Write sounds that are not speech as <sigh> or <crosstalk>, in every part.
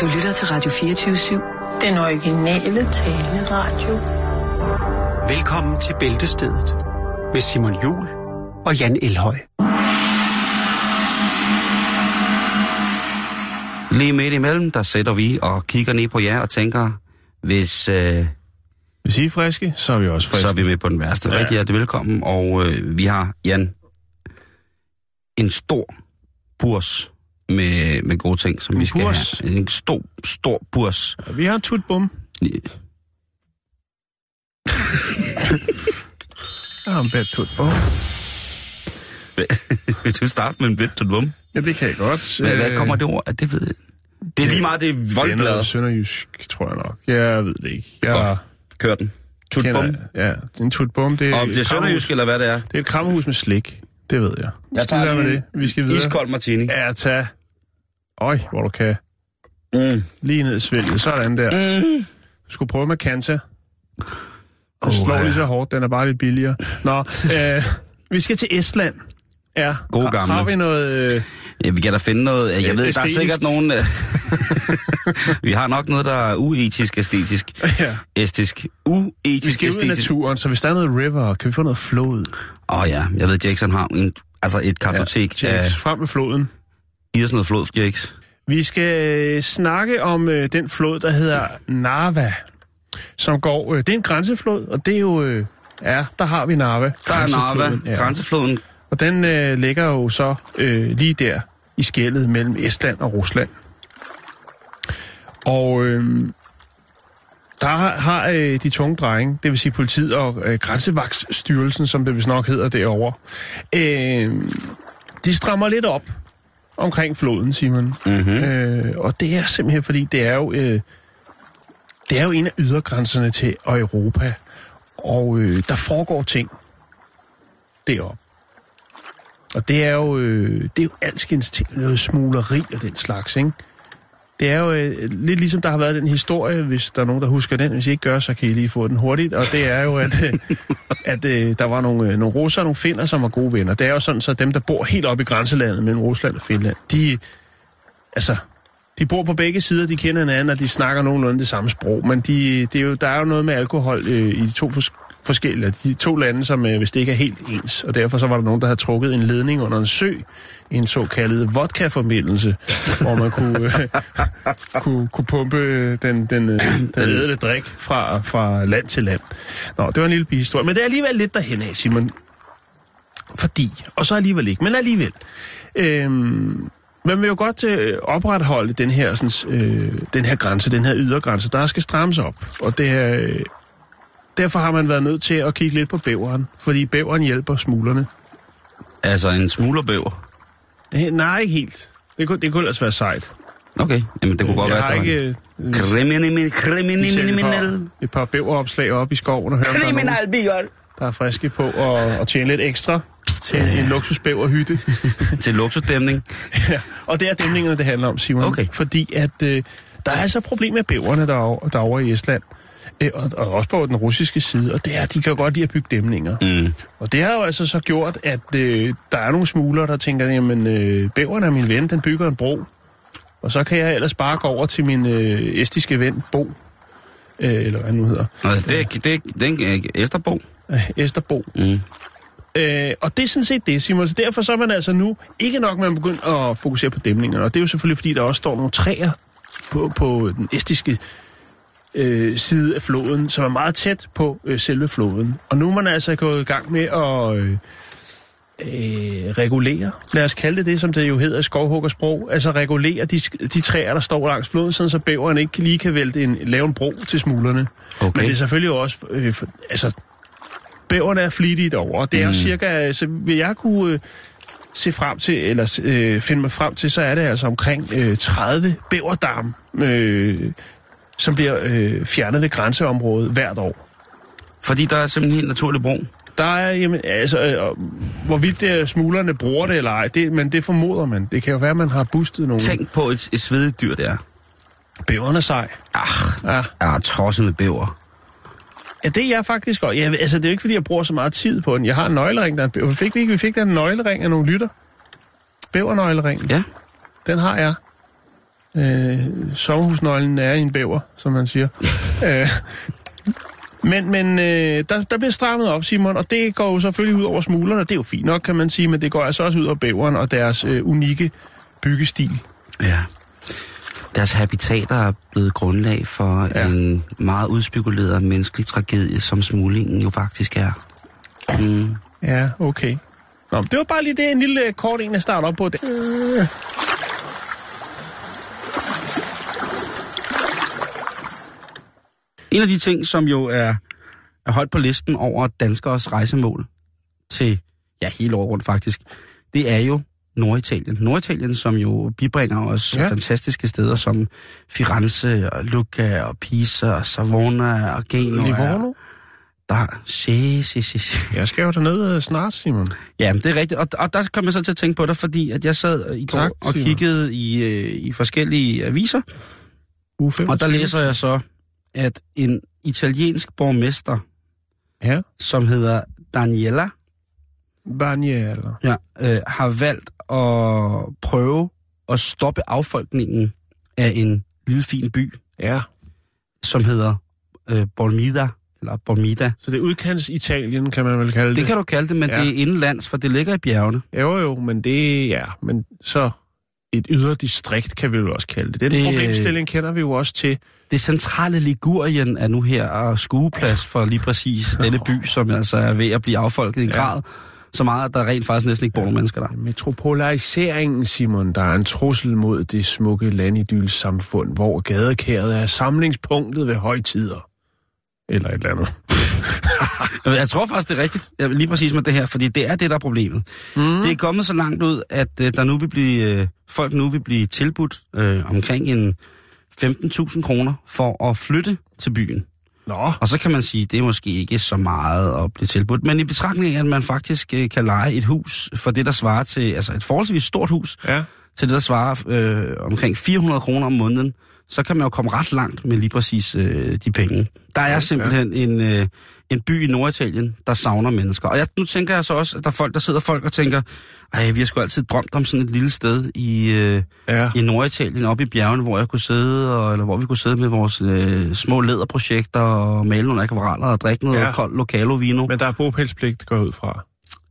Du lytter til Radio 24-7. Den originale taleradio. Velkommen til Bæltestedet med Simon Jul og Jan Elhøj. Lige midt imellem, der sætter vi og kigger ned på jer og tænker, hvis, øh, Hvis I er friske, så er vi også friske. så er vi med på den værste. Ja. Rigtig hjertelig velkommen. Og øh, vi har, Jan, en stor burs med, med gode ting, som En vi skal burs? have. En stor, stor burs. Vi har en tutbum. Jeg <laughs> har en bedt tutbum. <laughs> Vil du starte med en bit to bum? Ja, det kan jeg godt. Hvad, hvad kommer det ord? Det ved jeg. Det er lige meget, det er Det er voldbladet. noget sønderjysk, tror jeg nok. Jeg ved det ikke. Jeg Godt. Kør den. Kender- Ja, en tutbum, det er, Om det er sønderjysk, eller hvad det er. Det er et krammerhus med slik. Det ved jeg. Jeg Skal tager med det? Vi skal videre. Iskold martini. Ja, tag. Øj, hvor du kan. Mm. Lige ned i svælget. Sådan der. Mm. Du skulle prøve med Kanta. Den Åh, slår ja. lige så hårdt, den er bare lidt billigere. Nå, <laughs> øh, vi skal til Estland. Ja. Har- gamle. Har vi noget... Øh, Ja, vi kan da finde noget. Jeg ved, der er Æstetisk. sikkert nogen... øh, <laughs> vi har nok noget, der er uetisk, æstetisk. ja. Æstisk. Vi Uetisk, skal ud i æstetisk. naturen, så hvis der er noget river, kan vi få noget flod? Åh oh, ja, jeg ved, Jackson har en, altså et kartotek ja, af... James, frem med floden. Giv os noget flod, Jakes. Vi skal øh, snakke om øh, den flod, der hedder Narva, som går... Øh, det er en grænseflod, og det er jo... Øh, ja, der har vi Narva. Der er Narva, Grænsefloden, ja. grænsefloden. Og den øh, ligger jo så øh, lige der i skældet mellem Estland og Rusland. Og øh, der har, har øh, de tunge drenge, det vil sige politiet og øh, Grænsevagtsstyrelsen, som det vist nok hedder derovre, øh, de strammer lidt op omkring floden, Simon. Mm-hmm. Øh, og det er simpelthen fordi, det er jo, øh, det er jo en af ydergrænserne til Europa. Og øh, der foregår ting deroppe. Og det er jo, øh, det er jo alskens ting, noget smugleri og den slags, ikke? Det er jo øh, lidt ligesom, der har været den historie, hvis der er nogen, der husker den. Hvis I ikke gør, så kan I lige få den hurtigt. Og det er jo, at, øh, <laughs> at øh, der var nogle, øh, nogle russer og nogle finner, som var gode venner. Det er jo sådan, så dem, der bor helt oppe i grænselandet mellem Rusland og Finland, de, altså, de bor på begge sider, de kender hinanden, og de snakker nogenlunde det samme sprog. Men de, det er jo, der er jo noget med alkohol øh, i de to fors- forskellige, de to lande, som øh, hvis det ikke er helt ens. Og derfor så var der nogen, der havde trukket en ledning under en sø, en såkaldet vodka-forbindelse, hvor man kunne, øh, <laughs> kunne, kunne pumpe øh, den, den, øh, den ædle drik fra, fra land til land. Nå, det var en lille bihistorie. Men det er alligevel lidt derhen af, Simon. Fordi, og så alligevel ikke, men alligevel. Øhm, man vil jo godt øh, opretholde den her, sådan, øh, den her grænse, den her ydergrænse, der skal strammes op. Og det er, øh, derfor har man været nødt til at kigge lidt på bæveren, fordi bæveren hjælper smuglerne. Altså en smuglerbæver. Øh, nej, ikke helt. Det kunne, det kunne ellers være sejt. Okay, jamen det kunne godt jeg være, at der ikke øh, Kriminal, et, kriminal, par, bæveropslag op i skoven og høre, er nogen, kriminalbier. der er friske på at, at tjene lidt ekstra til en luksusbæverhytte. <laughs> Til luksusdæmning. Ja, og det er dæmningerne, det handler om, Simon. Okay. Fordi at øh, der er altså et problem med bæverne derovre, derovre i Estland. Øh, og, og også på den russiske side. Og det er, de kan godt lide at bygge dæmninger. Mm. Og det har jo altså så gjort, at øh, der er nogle smuglere, der tænker, jamen øh, bæveren er min ven, den bygger en bro. Og så kan jeg ellers bare gå over til min øh, estiske ven, Bo. Øh, eller hvad han nu hedder. Nå, det, er- det, er- det er Esterbo. Øh, Esterbo. Mm. Øh, og det er sådan set det, Simon. Så derfor så er man altså nu ikke nok med at begynde at fokusere på dæmningerne. Og det er jo selvfølgelig, fordi der også står nogle træer på, på den estiske øh, side af floden, som er meget tæt på øh, selve floden. Og nu er man altså gået i gang med at øh, øh, regulere, lad os kalde det det, som det jo hedder i skovhuggersprog, altså regulere de, de træer, der står langs floden, sådan så bæveren ikke lige kan vælte en, lave en bro til smuglerne. Okay. Men det er selvfølgelig også, øh, for, altså, bæverne er flittigt over, og det er jo Mm. cirka, så vil jeg kunne øh, se frem til, eller øh, finde mig frem til, så er det altså omkring øh, 30 bæverdam, øh, som bliver øh, fjernet ved grænseområdet hvert år. Fordi der er simpelthen helt naturlig bro. Der er, jamen, altså, øh, hvorvidt det er smuglerne bruger det eller ej, det, men det formoder man. Det kan jo være, at man har bustet nogle Tænk på et, et svedigt dyr, det er. bæverne sej. Ach, Ja. jeg er tosset med bæver. Ja, det er jeg faktisk også. Ja, altså, det er jo ikke, fordi jeg bruger så meget tid på den. Jeg har en nøglering, der er en bæver. Fik vi ikke? Vi fik der en nøglering af nogle lytter. Bævernøgleringen. Ja. Den har jeg. Øh, sommerhusnøglen er en bæver, som man siger. <laughs> øh, men men øh, der, der bliver strammet op, Simon, og det går jo selvfølgelig ud over smuglerne. Det er jo fint nok, kan man sige, men det går altså også ud over bæveren og deres øh, unikke byggestil. Ja. Deres habitater er blevet grundlag for Ja. en meget udspekuleret menneskelig tragedie, som smuglingen jo faktisk er. Mm. Ja, okay. Nå, det var bare lige det, en lille øh, kort en, jeg starter op på. Det. Øh. En af de ting, som jo er, er højt på listen over danskers rejsemål til, ja, hele året rundt faktisk, det er jo Norditalien. Norditalien, som jo bibringer os Ja. fantastiske steder som Firenze og Lucca og Pisa og Savona og Genua. Livorno? Der, se, se, se, se. Jeg skal jo derned øh, snart, Simon. Ja, det er rigtigt. Og, og der kom jeg så til at tænke på dig, fordi at jeg sad i går Tak, og Simon. kiggede i, øh, i forskellige aviser, Uge 25. og der læser jeg så, at en italiensk borgmester, Ja, som hedder Daniela, Daniel. ja, øh, har valgt at prøve at stoppe affolkningen af en lille fin by, Ja. som hedder øh, Bormida, eller Bormida. Så det er udkants Italien, kan man vel kalde det. Det kan du kalde det, men Ja. det er indenlands, for det ligger i bjergene. Jo, jo, men det ja, men så et ydre distrikt kan vi jo også kalde det. Den det... Det- problemstilling kender vi jo også til. Det centrale Ligurien er nu her og skueplads for lige præcis <laughs> denne by, som altså er ved at blive affolket i en Ja. grad, så meget, at der rent faktisk næsten ikke bor nogen mennesker der. Metropolariseringen, Simon, der er en trussel mod det smukke landidyls samfund, hvor gadekæret er samlingspunktet ved højtider. Eller et eller andet. <laughs> Jeg tror faktisk, det er rigtigt, lige præcis med det her, fordi det er det, der er problemet. Mm. Det er kommet så langt ud, at øh, der nu vil blive, øh, folk nu vil blive tilbudt øh, omkring en 15.000 kroner for at flytte til byen. Nå, Og så kan man sige, det er måske ikke så meget at blive tilbudt, men i betragtning af, at man faktisk øh, kan lege et hus for det, der svarer til, altså et forholdsvis stort hus, ja. til det, der svarer øh, omkring 400 kroner om måneden, så kan man jo komme ret langt med lige præcis øh, de penge. Der er simpelthen en, øh, en by i Norditalien, der savner mennesker. Og jeg, nu tænker jeg så også, at der er folk, der sidder folk og tænker, ej, vi har sgu altid drømt om sådan et lille sted i, øh, Ja. i Norditalien, oppe i bjergene, hvor jeg kunne sidde, og, eller hvor vi kunne sidde med vores øh, små læderprojekter og male nogle akvareller og drikke noget Ja. ja. koldt lokalo vino. Men der er bogpælspligt, går jeg ud fra.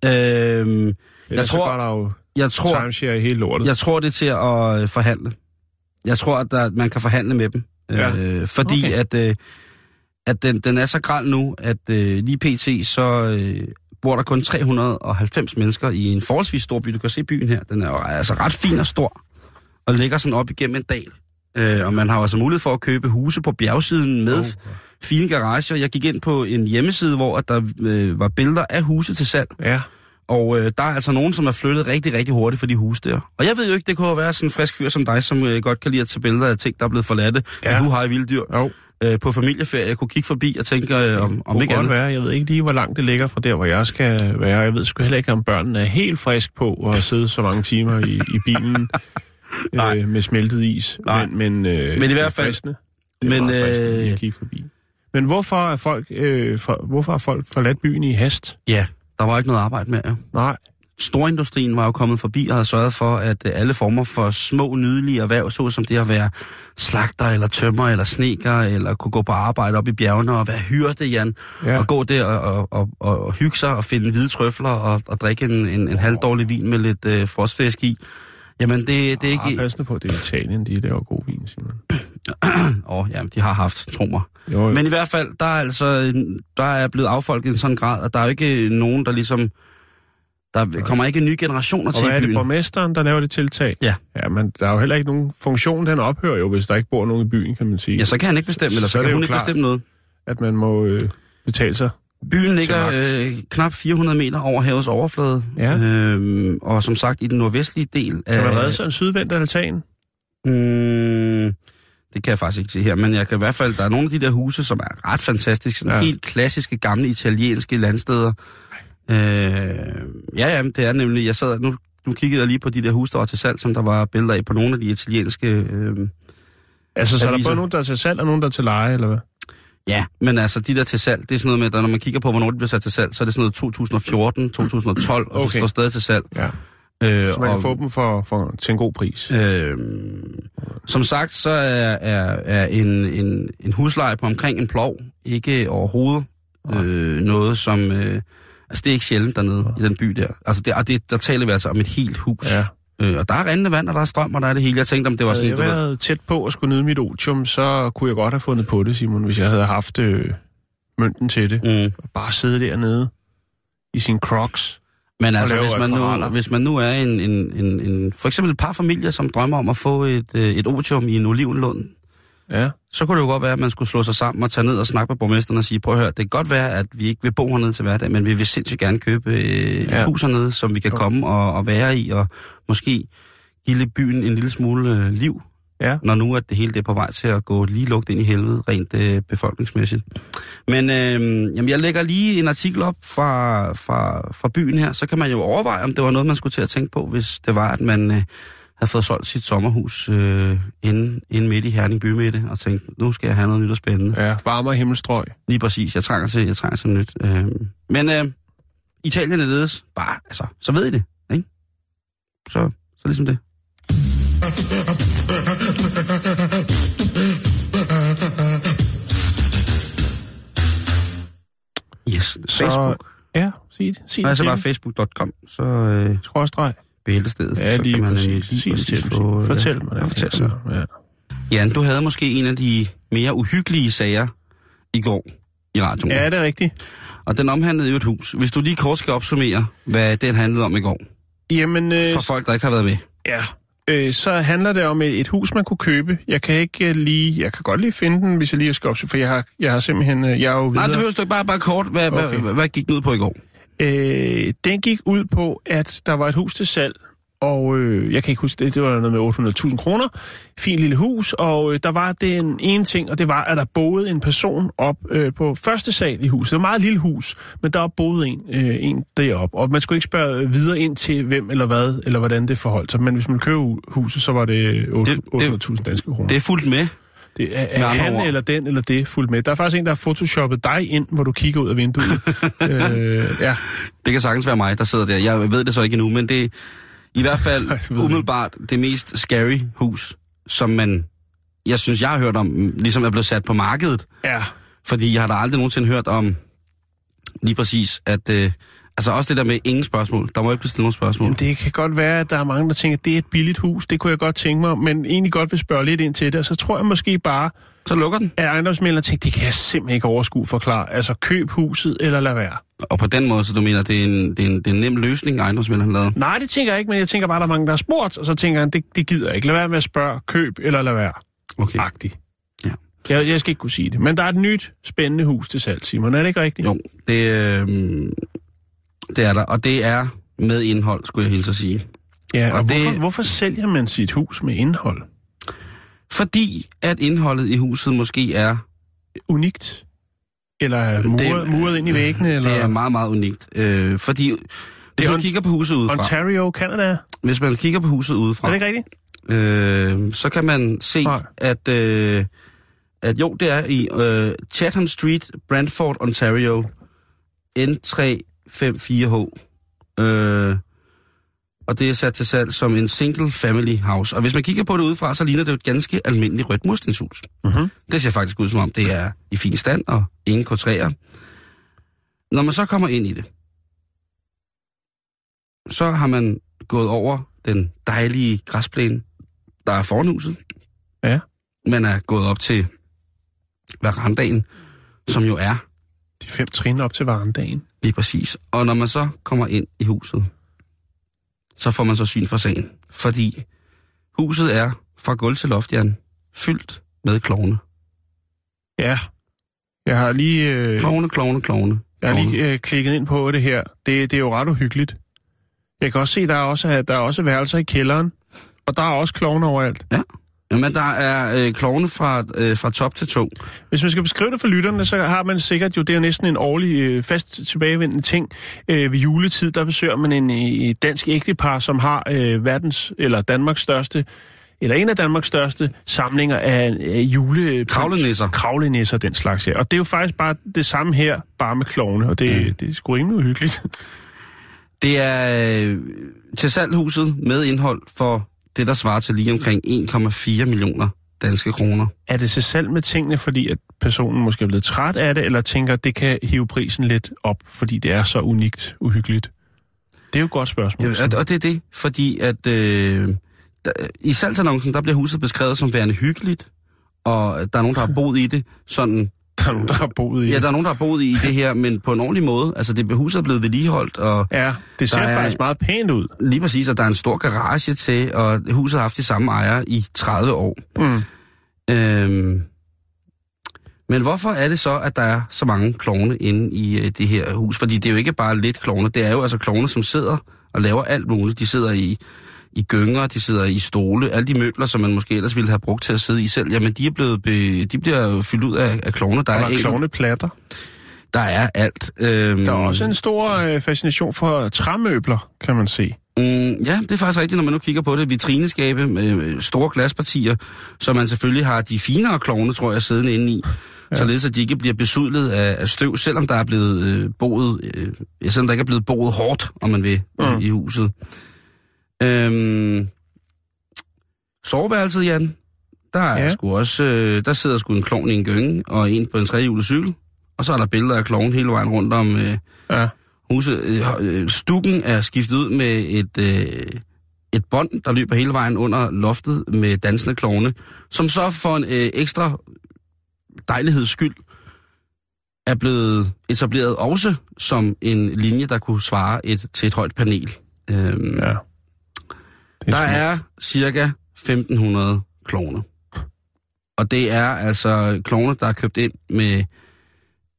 Øhm, jeg, Ellers så tror, der jo jeg, tror, timeshare i hele lortet. jeg tror, det er til at øh, forhandle. Jeg tror, at der, man kan forhandle med dem. Ja. Øh, fordi Okay. at, øh, at den, den er så græld nu, at øh, lige pt. så øh, bor der kun 390 mennesker i en forholdsvis stor by. Du kan se byen her. Den er jo altså ret fin og stor. Og ligger sådan op igennem en dal. Øh, og man har altså mulighed for at købe huse på bjergsiden med oh. fine garager. Jeg gik ind på en hjemmeside, hvor at der øh, var billeder af huse til salg. Ja. Og øh, der er altså nogen, som er flyttet rigtig, rigtig hurtigt for de huse der. Og jeg ved jo ikke, det kunne være sådan en frisk fyr som dig, som øh, godt kan lide at tage billeder af ting, der er blevet forladte. Ja. Ja. Du har i vilde dyr. Jo, Øh, på familieferie, jeg kunne kigge forbi og tænke, øh, om, om ikke andet. være. Jeg ved ikke lige, hvor langt det ligger fra der, hvor jeg skal være. Jeg ved sgu heller ikke, om børnene er helt frisk på at have siddet så mange timer i, i bilen <laughs> Nej. øh, med smeltet is. Nej. Men, men, øh, Men i hvert er fald- fristende. Det er men, men, meget fristende øh, at kigge forbi. Men hvorfor er folk, øh, for, hvorfor er folk forladt byen i hast? Ja, der var ikke noget arbejde med. Ja. Nej, Storindustrien var jo kommet forbi og havde sørget for, at øh, alle former for små, nydelige erhverv, såsom det at være slagter eller tømmer eller sneker, eller kunne gå på arbejde op i bjergene og være hyrde, Jan, Ja. og gå der og, og, og, og hygge sig og finde hvide trøfler og, og drikke en, en, en halvdårlig vin med lidt øh, frostfisk i. Jamen, det, det er ah, ikke... passende på, det er Italien, de laver god vin, Simon. <clears throat> Åh, oh, jamen, de har haft, tro mig. Jo, jo. Men i hvert fald, der er altså der er blevet affolket i en sådan grad, at der er jo ikke nogen, der ligesom... Der kommer ikke nye generationer og til hvad er det, borgmesteren, der laver det tiltag? Ja. Ja, men der er jo heller ikke nogen funktion, den ophører jo, hvis der ikke bor nogen i byen, kan man sige. Ja, så kan han ikke bestemme, eller så, Så det kan hun ikke klart. bestemme noget. At man må øh, betale sig. Byen ligger øh, knap 400 meter over havets overflade. Ja. Øhm, og som sagt, i den nordvestlige del af... Kan man redde sig en sydvendt altan? Mm, det kan jeg faktisk ikke se her, men jeg kan i hvert fald... Der er nogle af de der huse, som er ret fantastiske. Sådan Ja. helt klassiske, gamle italienske landsteder. Øh, ja, ja, det er nemlig... Jeg sad... Nu, nu kiggede jeg lige på de der huse, der var til salg, som der var billeder af på nogle af de italienske... Øh, Altså, så er der både nogen, der er til salg, og nogen, der er til leje, eller hvad? Ja, men altså de der til salg, det er sådan noget med, at når man kigger på, hvornår de bliver sat til salg, så er det sådan noget 2014, 2012, og okay. Okay. det står stadig til salg. Ja. Øh, Så man og, kan få dem for, for, til en god pris. Øh, som sagt, så er, er, er en, en, en husleje på omkring en plov ikke overhovedet øh, noget, som... Øh, altså, det er ikke sjældent dernede i den by der. Altså, det, og det, der taler vi altså om et helt hus. Ja. Øh, og der er rindende vand, og der er strøm, og der er det hele. Jeg tænkte, om det var Havde sådan... jeg du ved- været tæt på at skulle nyde mit otium, så kunne jeg godt have fundet på det, Simon, hvis jeg havde haft øh, mønten til det. Mm. Og bare sidde dernede i sin crocs. Men altså, hvis man, nu, hvis man nu er en, en, en, en, for eksempel et par familier, som drømmer om at få et, øh, et otium i en olivenlund, Ja. så kunne det jo godt være, at man skulle slå sig sammen og tage ned og snakke med borgmesteren og sige, prøv at høre, det kan godt være, at vi ikke vil bo hernede til hverdag, men vi vil sindssygt gerne købe øh, et Ja. hus hernede, som vi kan Jo. komme og, og være i, og måske give byen en lille smule øh, liv, Ja. når nu at det hele det er på vej til at gå lige lugt ind i helvede, rent øh, befolkningsmæssigt. Men øh, jamen, jeg lægger lige en artikel op fra, fra, fra byen her, så kan man jo overveje, om det var noget, man skulle til at tænke på, hvis det var, at man øh, havde fået solgt sit sommerhus øh, inde, inde midt i Herning bymidte, og tænkte, nu skal jeg have noget nyt og spændende. Ja, varmere himmelstrøg. Lige præcis, jeg trænger til, jeg trænger til nyt. Øh, men øh, Italien er ledes, bare, altså, så ved I det, ikke? Så, så ligesom det. Yes, Facebook. Ja, sig det. Sig det til bare facebook.com, så øh, Skråstreg. bæltestedet. Ja, så lige kan man præcis. nemlig Sig det til præcis få, øh, Fortæl mig ja, det. fortæl mig. Ja. Jan, du havde måske en af de mere uhyggelige sager i går i radioen. ja, det er rigtigt. Og den omhandlede jo et hus. Hvis du lige kort skal opsummere, hvad den handlede om i går, Jamen, øh, for folk, der ikke har været med. ja. Øh, så handler det om et, et hus, man kunne købe. Jeg kan ikke øh, lige... Jeg kan godt lige finde den, hvis jeg lige skal op, for jeg har, jeg har simpelthen... Øh, jeg er jo Nej, videre. det behøver du ikke bare, bare kort. Hvad, okay. Okay. hvad, hvad gik den ud på i går? Øh, den gik ud på, at der var et hus til salg, og øh, jeg kan ikke huske det, det var noget med 800.000 kroner. Fint lille hus, og øh, der var den ene ting, og det var, at der boede en person op øh, på første sal i huset. Det var et meget lille hus, men der boede en, øh, en deroppe, og man skulle ikke spørge videre ind til, hvem eller hvad, eller hvordan det forholdt sig. Men hvis man købte huset, så var det otte- Det- det- 800.000 danske kroner. Det er fuldt med. Det er, er han ord. eller den eller det fuldt med. Der er faktisk en, der har photoshoppet dig ind, hvor du kigger ud af vinduet. <laughs> øh, ja. Det kan sagtens være mig, der sidder der. Jeg ved det så ikke endnu, men det er i hvert fald <laughs> umiddelbart det mest scary hus, som man, jeg synes, jeg har hørt om, ligesom er blevet sat på markedet. Ja. Fordi jeg har da aldrig nogensinde hørt om lige præcis, at... Øh, altså også det der med ingen spørgsmål. Der må ikke blive stillet nogen spørgsmål. Men det kan godt være, at der er mange, der tænker, at det er et billigt hus. Det kunne jeg godt tænke mig, men egentlig godt vil spørge lidt ind til det. Og så tror jeg måske bare, Så lukker den. at ejendomsmælderen tænker, det kan jeg simpelthen ikke overskue forklare. Altså køb huset eller lad være. Og på den måde, så du mener, det er en, det er en, det er en nem løsning, ejendomsmænderen har lavet. Nej, det tænker jeg ikke, men jeg tænker bare, at der er mange, der har spurgt, og så tænker jeg, det, det gider jeg ikke. Lad være med at spørge, køb eller lad være. Okay. Agtigt. Ja. Jeg, jeg skal ikke kunne sige det. Men der er et nyt, spændende hus til salg, Simon. Er det ikke rigtigt? Jo, det, øh, det er der. Og det er med indhold, skulle jeg hilse at sige. Ja, og, Og og det- hvorfor, hvorfor sælger man sit hus med indhold? Fordi at indholdet i huset måske er Unikt? Eller er muret, Det- muret ind i væggene? Eller? Det er meget, meget unikt. Øh, fordi hvis er man kigger på huset udefra, Ontario, Canada? hvis man kigger på huset Er udefra, det ikke rigtigt? øh, så kan man se, Nej. at, øh, at jo, det er i øh, Chatham Street, Brantford, Ontario, N354H. Øh, og det er sat til salg som en single family house. Og hvis man kigger på det udefra, så ligner det jo et ganske almindeligt rødt murstenshus. Mhm. Det ser faktisk ud som om, det er i fin stand og ingen K3'er. Når man så kommer ind i det, så har man gået over den dejlige græsplæne, der er foran huset. Ja. Man er gået op til verandaen, som jo er De fem trin op til varendagen. lige præcis. Og når man så kommer ind i huset, så får man så syn for sagen. Fordi huset er fra gulv til loft, Jan, fyldt med klovne. Ja. Jeg har lige, øh, Klovne, klovne, klovne. jeg har lige øh, klikket ind på det her. Det, det er jo ret uhyggeligt. Jeg kan også se, der er også, der er også værelser i kælderen. Og der er også klovne overalt. Jamen, der er øh, klovne fra, øh, fra top til to. Hvis man skal beskrive det for lytterne, så har man sikkert jo, det er næsten en årlig øh, fast tilbagevendende ting. Øh, ved juletid, der besøger man en øh, dansk ægtepar, som har øh, verdens, eller Danmarks største, eller en af Danmarks største samlinger af øh, jule... Kravlenisser. Kravlenisser, den slags her. Og det er jo faktisk bare det samme her, bare med klovne, og det, mm. det er sgu rimelig uhyggeligt. Det er øh, til salg huset med indhold for det, der svarer til lige omkring 1,4 millioner danske kroner. Er det sig selv med tingene, fordi at personen måske er blevet træt af det, eller tænker, at det kan hive prisen lidt op, fordi det er så unikt uhyggeligt? Det er jo et godt spørgsmål. Ja, og, og det er det, fordi at øh, der, i salgsannoncen, der bliver huset beskrevet som værende hyggeligt, og der er nogen, der har boet i det sådan... <laughs> Der er nogen, der har boet i Ja, der er nogen, der har boet i <laughs> det her, men på en ordentlig måde. Altså, det huset er blevet vedligeholdt, og Ja, det ser er- faktisk meget pænt ud. lige præcis, at der er en stor garage til, og huset har haft de samme ejere i 30 år. Mm. Øhm, men hvorfor er det så, at der er så mange klovne inde i øh, det her hus? Fordi det er jo ikke bare lidt klovne, det er jo altså klovne, som sidder og laver alt muligt. De sidder i, i gynger, de sidder i stole, alle de møbler, som man måske ellers ville have brugt til at sidde i selv, jamen de er blevet be, de bliver fyldt ud af, af klovne. Der Der er, er klovneplatter. der er alt. Øhm, Der er også en stor øh, fascination for træmøbler, kan man se. Mm, ja, det er faktisk rigtigt, når man nu kigger på det. Vitrineskabe med øh, store glaspartier, så man selvfølgelig har de finere klovne, tror jeg, siddende inde i. Ja. Således at de ikke bliver besudlet af, af støv, selvom der er blevet øh, boet, øh, selvom der ikke er blevet boet hårdt, om man vil, mm. i huset. Øhm, soveværelset, Jan. Der er Ja. sgu også, øh, der sidder sgu en klovn i en gynge, og en på en trehjulet cykel. Og så er der billeder af kloven hele vejen rundt om, øh, Ja. Huset, øh, øh, stukken er skiftet ud med et, øh, et bånd, der løber hele vejen under loftet med dansende klovne, som så for en øh, ekstra dejligheds skyld er blevet etableret også som en linje, der kunne svare et, til et højt panel. Øhm, ja ja. Der er cirka 1500 kloner. Og det er altså kloner, der er købt ind med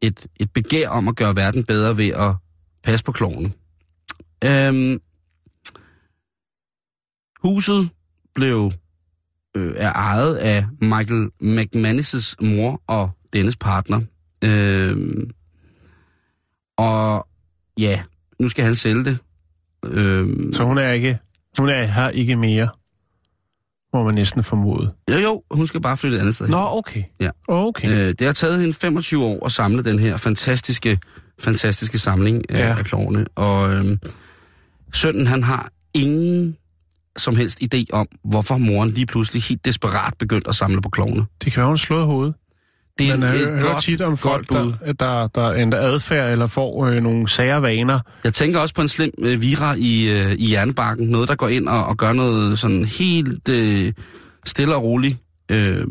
et, et begær om at gøre verden bedre ved at passe på klovene. Øhm, huset blev øh, er ejet af Michael McManus' mor og dennes partner. Øhm, og ja, nu skal han sælge det. Øhm, Så hun er ikke, hun er her ikke mere, må man næsten formode. Jo, jo, hun skal bare flytte et andet sted hen. Nå, okay. Ja. Okay. Øh, det har taget hende 25 år at samle den her fantastiske, fantastiske samling af, Ja. af klovne. Og øhm, sønnen, han har ingen som helst idé om, hvorfor moren lige pludselig helt desperat begyndte at samle på klovne. Det kan være, hun slået hovedet. Det er Man et godt, tit om folk, bud. der, der, der ændrer adfærd eller får øh, nogle sære vaner. Jeg tænker også på en slem øh, vira i, øh, i jernbakken. Noget, der går ind og, og gør noget sådan helt øh, stille og roligt. Øh,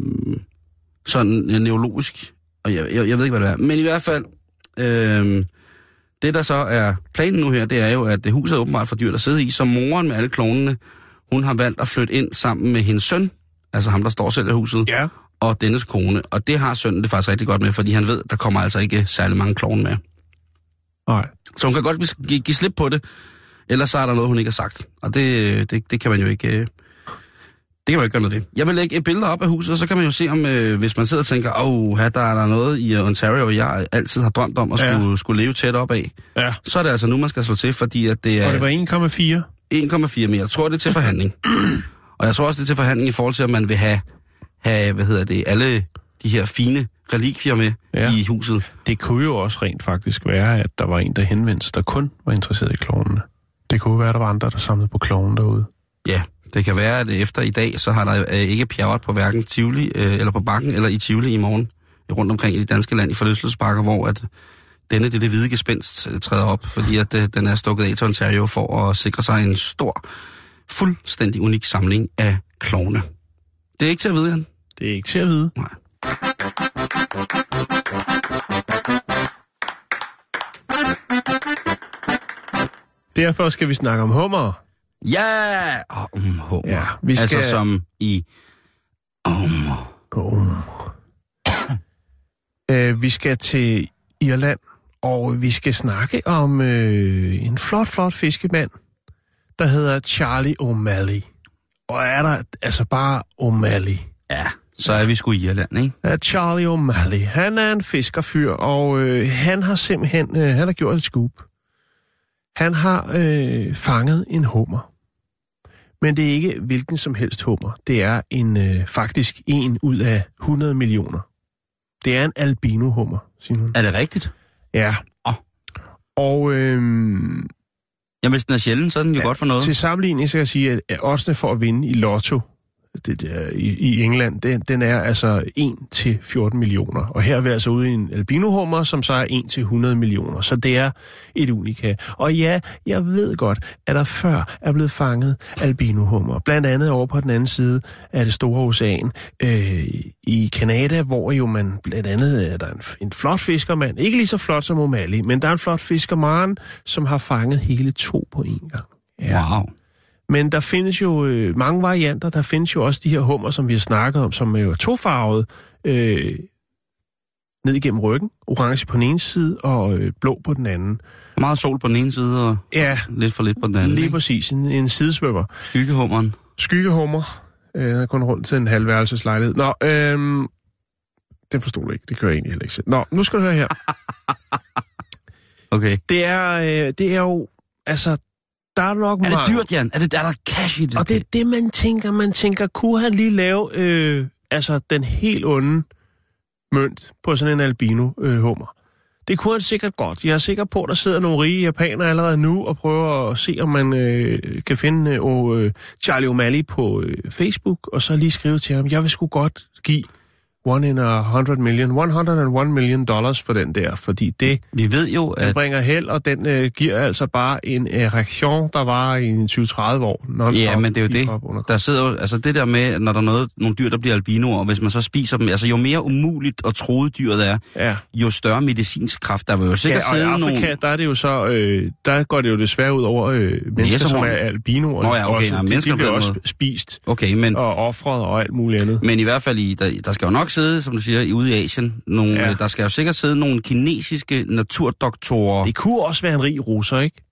sådan øh, neurologisk. Og jeg, jeg, jeg ved ikke, hvad det er. Men i hvert fald, øh, det der så er planen nu her, det er jo, at det huset er åbenbart for dyrt at sidde i. Så moren med alle klonene, hun har valgt at flytte ind sammen med hendes søn. Altså ham, der står selv i huset. Ja. Og dennes kone. Og det har sønnen det faktisk rigtig godt med, fordi han ved, der kommer altså ikke særlig mange klovne med. Nej. Så hun kan godt give, give, slip på det, ellers så er der noget, hun ikke har sagt. Og det, det, det kan man jo ikke... øh, Det kan man ikke gøre noget ved. Jeg vil lægge et billede op af huset, og så kan man jo se, om øh, hvis man sidder og tænker, åh, her der er der noget i Ontario, jeg altid har drømt om at Ja. skulle, skulle leve tæt op af. Ja. Så er det altså nu, man skal slå til, fordi at det Og det er var 1,4. 1,4 mere. Jeg tror, det er til forhandling. og jeg tror også, det er til forhandling i forhold til, at man vil have, have hvad hedder det, alle de her fine relikvier med Ja. i huset. Det kunne jo også rent faktisk være, at der var en, der henvendte sig, der kun var interesseret i klovnene. Det kunne være, at der var andre, der samlede på klovnen derude. Ja, det kan være, at efter i dag, så har der øh, ikke pjerret på hverken Tivoli, øh, eller på Bakken, eller i Tivoli i morgen, rundt omkring i det danske land, i forlystelsesparker, hvor at denne, det, det hvide gespenst, øh, træder op, fordi at øh, den er stukket af til Ontario for at sikre sig en stor, fuldstændig unik samling af klovne. Det er ikke til at vide, Jan. Det er ikke til at vide. Nej. Derfor skal vi snakke om hummer. Ja! Um, hummer. Ja, vi skal- Altså som i... Um, Hummer. øh, vi skal til Irland, og vi skal snakke om øh, en flot, flot fiskemand, der hedder Charlie O'Malley. Og er der altså bare O'Malley. ja, så er vi sgu i Irland, ikke? Ja, Charlie O'Malley. Han er en fiskerfyr, og øh, han har simpelthen øh, han har gjort et scoop. Han har øh, fanget en hummer. Men det er ikke hvilken som helst hummer. Det er en øh, faktisk en ud af 100 millioner. Det er en albino-hummer, Simon. Er det rigtigt? Ja. Åh. Og øh, Jamen, hvis den er sjældent, så er den jo ja, godt for noget. Til sammenligning så kan jeg sige, at oddsene for at vinde i lotto det der, i, i England, den, den er altså 1 til 14 millioner. Og her er vi altså ude i en albinohummer, som så er 1 til 100 millioner. Så det er et unika. Og ja, jeg ved godt, at der før er blevet fanget albinohummer. Blandt andet over på den anden side af det store ocean øh, i Kanada, hvor jo man blandt andet øh, er der en, en flot fiskermand. Ikke lige så flot som O'Malley, men der er en flot fiskermand, som har fanget hele to på en gang. Ja. Wow. Men der findes jo øh, mange varianter. Der findes jo også de her hummer, som vi har snakket om, som er tofarvede øh, ned igennem ryggen. Orange på den ene side og øh, blå på den anden. Meget sol på den ene side og ja, lidt for lidt på den anden. Lige ikke? præcis. En, en sidesvømmer. Skyggehummeren. Skyggehummer. Øh, den er kun rundt til en halvværelseslejlighed. Nå, øh, den forstod du ikke. Det kører jeg egentlig heller ikke selv. Nå, nu skal du høre her. <laughs> okay. Det er, øh, det er jo... Altså, der er nok Er det dyrt, Jan? Er, det, er der cash i det? Og det er det, man tænker. Man tænker, kunne han lige lave øh, altså den helt onde mønt på sådan en albino-hummer? det kunne han sikkert godt. Jeg er sikker på, at der sidder nogle rige japanere allerede nu og prøver at se, om man øh, kan finde øh, øh, Charlie O'Malley på øh, Facebook, og så lige skrive til ham, jeg vil sgu godt give one in a hundred million, 101 million dollars for den der, fordi det Vi ved jo, den at... bringer held, og den øh, giver altså bare en erektion, der var i en 20-30 år. non-stop, Ja, men det er jo det. Der sidder jo, altså det der med, når der er noget, nogle dyr, der bliver albinoer, og hvis man så spiser dem, altså jo mere umuligt og troet dyret er, Ja. jo større medicinsk kraft. Der vil jo sikkert Ja, og i sidde Afrika, nogle... der er det jo så, øh, der går det jo desværre ud over øh, mennesker, som er Næsehorn. albinoer. Nå ja, okay, også. nej, de, mennesker de bliver den også måde. spist Okay, men, og offret og alt muligt andet. men i hvert fald, i, der, der skal jo nok sidde, som du siger, ude i Asien, nogle, Ja. ja. der skal jo sikkert sidde nogle kinesiske naturdoktorer. Det kunne også være en rig russer, ikke?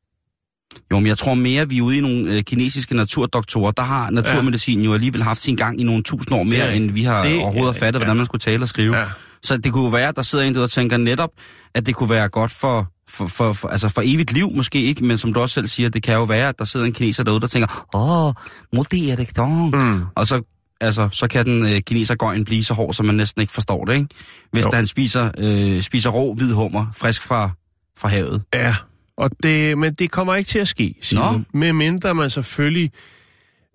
Jo, men jeg tror mere, vi er ude i nogle øh, kinesiske naturdoktorer. Der har naturmedicin jo alligevel haft sin gang i nogle tusind år mere, Det- end vi har det- overhovedet ja, fattet, ja. hvordan man skulle tale og skrive. Ja. Så det kunne jo være, at der sidder en der og tænker netop, at det kunne være godt for, for, for, for, altså for evigt liv, måske ikke, men som du også selv siger, det kan jo være, at der sidder en kineser derude, der tænker, åh, må det er det. Mm. Og så, altså, så kan den øh, kinesergøjen blive så hård, så man næsten ikke forstår det, ikke? Hvis Jo. han spiser, øh, spiser rå hvid hummer, frisk fra, fra havet. Ja, og det, men det kommer ikke til at ske, Simon. Med mindre man selvfølgelig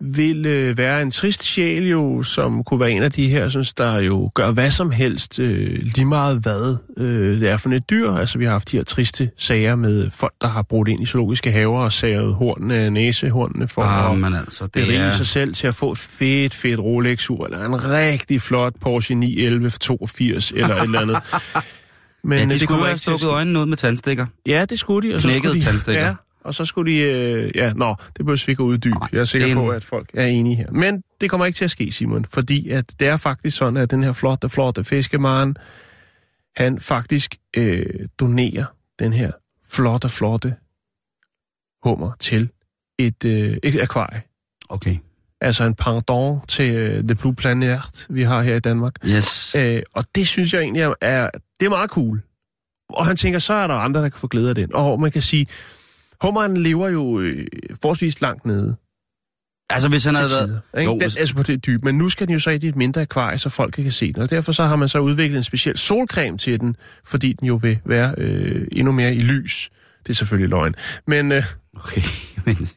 vil øh, være en trist sjæl jo, som kunne være en af de her, synes, der jo gør hvad som helst, øh, lige meget hvad øh, det er for et dyr. Altså vi har haft de her triste sager med folk, der har brugt ind i zoologiske haver og savet hornene, næsehornene for Ah, at altså, det berige er... sig selv til at få et fedt, fedt Rolex-ur, eller en rigtig flot Porsche 911 82, eller et eller andet. <laughs> Men Ja, øh, de det skulle have stukket øjnene ud med tandstikker. Ja, det skulle de. Og så Knækkede skulle de, tandstikker. Ja, og så skulle de... Øh, ja, nå, det behøver vi ikke at uddybe. Jeg er sikker er på, at folk er enige her. Men det kommer ikke til at ske, Simon, fordi at det er faktisk sådan, at den her flotte, flotte fiskemaren, han faktisk øh, donerer den her flotte, flotte hummer til et, øh, et akvarie. Okay. Altså en pendant til øh, The Blue Planet, vi har her i Danmark. Yes. Øh, og det synes jeg egentlig er, er, det er meget cool. Og han tænker, så er der andre, der kan få glæde af den. Og man kan sige, hummeren lever jo øh, forholdsvis langt nede Altså, hvis han havde tider. været... Ikke? Jo, Den, hvis- altså på det dybe. Men nu skal den jo så i et mindre akvarie, så folk kan se den. Og derfor så har man så udviklet en speciel solcreme til den, fordi den jo vil være øh, endnu mere i lys. Det er selvfølgelig løgn. Men, øh, Okay, <laughs> men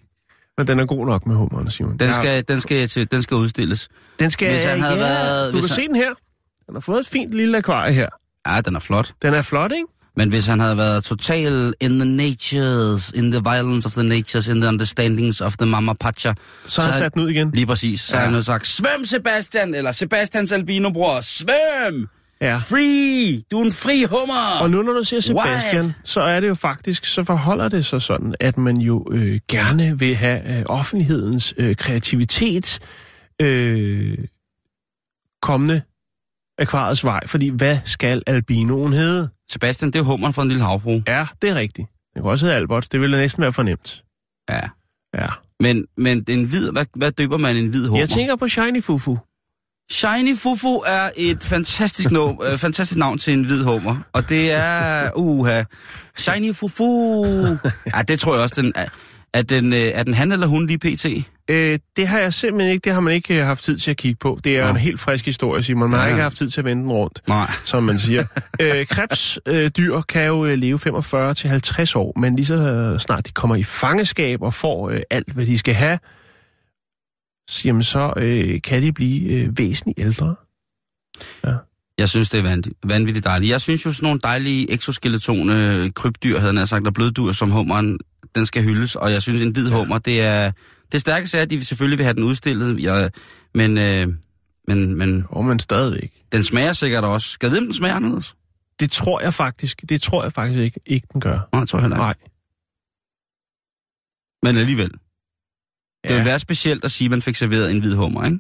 men den er god nok med hummeren, Simon. den Ja, skal, den skal, til, den skal udstilles. den skal hvis han havde ja, været- Du hvis kan han- se den her. Den har fået et fint lille akvarie her. Ja, den er flot. Den er flot, ikke? Men hvis han havde været total in the natures, in the violence of the natures, in the understandings of the mama pacha, Så har han sat den ud igen. Lige præcis. Så Ja. ja. han sagt, svøm Sebastian, eller Sebastians albino-bror, svøm! Ja. Free! Du er en fri hummer! Og nu når du siger Sebastian, What? så er det jo faktisk, så forholder det sig sådan, at man jo øh, gerne vil have øh, offentlighedens øh, kreativitet øh, kommende akvariets vej. Fordi hvad skal albinoen hedde? Sebastian, det er hummeren fra en lille havfru. Ja, det er rigtigt. Det kan også hedde Albert. Det ville næsten være fornemt. Ja. Ja. Men, men en hvid, hvad, hvad døber man en hvid hummer? Jeg tænker på Shiny Fufu. Shiny Fufu er et fantastisk, no, <laughs> øh, fantastisk navn til en hvid hummer. Og det er... Uha. Shiny Fufu. <laughs> Ja, det tror jeg også, den er. Er den, øh, er den han eller hun lige pt? Øh, det har jeg simpelthen ikke, det har man ikke øh, haft tid til at kigge på. Det er Nå. en helt frisk historie, Simon. Man Ja, har ikke ja. haft tid til at vende den rundt, Nej. som man siger. <laughs> øh, krebsdyr øh, dyr kan jo øh, leve 45 til 50 år, men lige så øh, snart de kommer i fangeskab og får øh, alt, hvad de skal have, så- jamen så øh, kan de blive øh, væsentligt ældre. Jeg synes, det er vanvittigt, vanvittigt dejligt. Jeg synes jo, sådan nogle dejlige exoskeletone krybdyr, havde jeg sagt, og bløddyr som hummeren, den skal hyldes. Og jeg synes, en hvid hummer, det er... Det stærkeste er, at de selvfølgelig vil have den udstillet, jeg, men, øh, men, men Og men stadigvæk. den smager sikkert også. Skal vide, om den smager anderledes? Det tror jeg faktisk, det tror jeg faktisk ikke, ikke den gør. Nej, jeg tror heller ikke. Nej. Men alligevel. Det Ja. vil være specielt at sige, at man fik serveret en hvid hummer, ikke?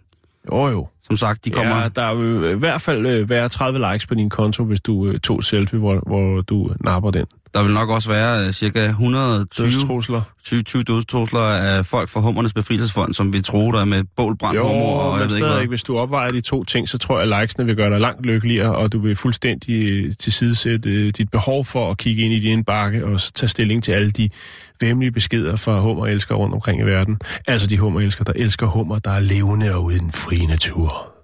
Jo jo. Som sagt, de kommer... Ja, der vil i hvert fald øh, være 30 likes på din konto, hvis du øh, tog selfie, hvor, hvor du napper den. Der vil nok også være øh, cirka 120 Dødstrusler. 20, 20 dødstrusler af folk fra Hummernes Befrielsesfond, som vi tror der er med bål, brand, Jo, hummer og jeg ved ikke hvad. hvis du opvejer de to ting, så tror jeg, at likesene vil gøre dig langt lykkeligere, og du vil fuldstændig øh, tilsidesætte øh, dit behov for at kigge ind i din indbakke og tage stilling til alle de vemmelige beskeder fra hummerelskere rundt omkring i verden. Altså de hummerelskere, der elsker hummer, der er levende og ude i den frie natur.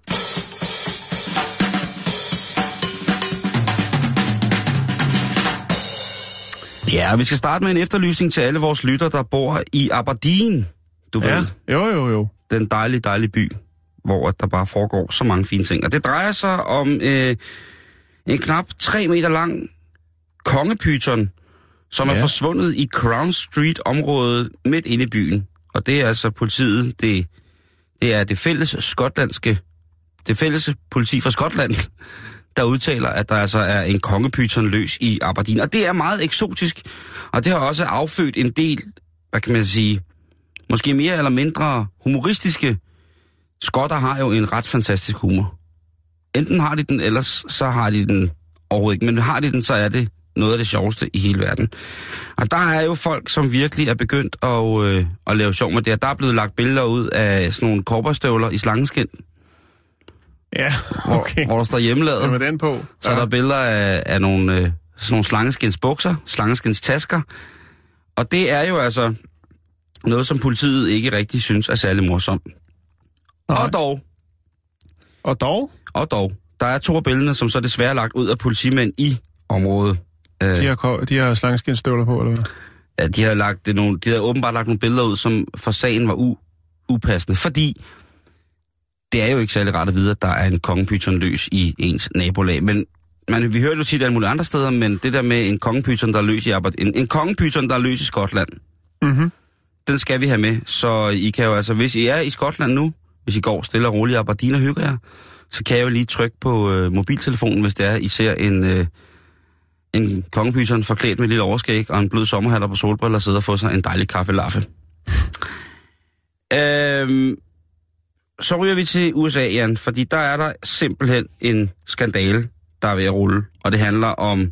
Ja, vi skal starte med en efterlysning til alle vores lytter, der bor i Aberdeen. Du Ja, ved, jo, jo, jo. den dejlige, dejlige by, hvor der bare foregår så mange fine ting. Og det drejer sig om øh, en knap 3 meter lang kongepyton, som ja. er forsvundet i Crown Street-området midt inde i byen. Og det er altså politiet, det, det er det fælles skotlandske, det fælles politi fra Skotland, der udtaler, at der altså er en kongepyton løs i Aberdeen. Og det er meget eksotisk, og det har også affødt en del, hvad kan man sige, måske mere eller mindre humoristiske. Skotter har jo en ret fantastisk humor. Enten har de den, ellers så har de den overhovedet ikke. Men har de den, så er det noget af det sjoveste i hele verden. Og der er jo folk, som virkelig er begyndt at, øh, at lave sjov med det. Der er blevet lagt billeder ud af sådan nogle korperstøvler i slangeskin, Ja, hvor, okay. hvor der står hjemmelavet. Hvad den på? Så er der billeder af, af nogle, øh, sådan nogle slangeskins bukser, slangeskins tasker. Og det er jo altså noget, som politiet ikke rigtig synes er særlig morsomt. Nej. Og dog, Og dog, og dog, der er to af billederne, som så desværre er lagt ud af politimænd i området. Øh, de har, de har slangskinstøvler på, eller hvad? ja, de har lagt det nogle, de har åbenbart lagt nogle billeder ud, som for sagen var u, upassende, fordi det er jo ikke særlig rart at vide, at der er en kongepyton løs i ens nabolag. Men man, vi hører jo tit alle mulige andre steder, men det der med en kongepyton, der er løs i Aberdeen, en, en kongepyton, der er løs i Skotland, Mhm. den skal vi have med. Så I kan jo altså, hvis I er i Skotland nu, hvis I går stille og roligt i Aberdeen og hygger jer, så kan jeg jo lige trykke på øh, mobiltelefonen, hvis det er, I ser en, øh, en kongepyton forklædt med et lille overskæg og en blød sommerhatter på solbriller og sidder og får sig en dejlig kaffe laffe. øhm, så ryger vi til USA, Jan, fordi der er der simpelthen en skandale, der er ved at rulle. Og det handler om,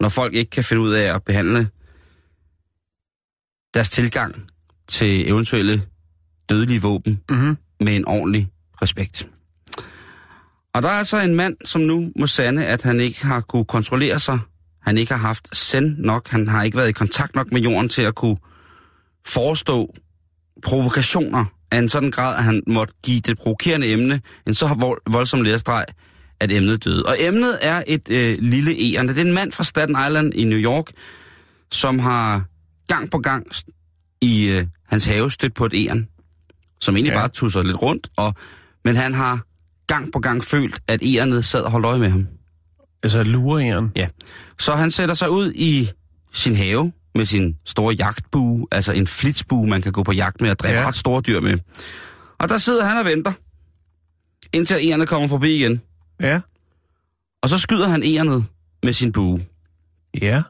når folk ikke kan finde ud af at behandle deres tilgang til eventuelle dødelige våben Mhm. med en ordentlig respekt. Og der er altså en mand, som nu må sande, at han ikke har kunne kontrollere sig. Han ikke har haft send nok. Han har ikke været i kontakt nok med jorden til at kunne forestå provokationer af en sådan grad, at han måtte give det provokerende emne en så vold, voldsom lærestreg, at emnet døde. Og emnet er et øh, lille ærende. Det er en mand fra Staten Island i New York, som har gang på gang i øh, hans have stødt på et æren, som egentlig Ja. ja. bare tusser lidt rundt, og, men han har gang på gang følt, at ærenet sad og holdt øje med ham. Altså lureæren. Ja. Så han sætter sig ud i sin have med sin store jagtbue, altså en flitsbue, man kan gå på jagt med og dræbe Ja. ret store dyr med. Og der sidder han og venter, indtil ærerne kommer forbi igen. Ja. Og så skyder han ærenet med sin bue, Ja.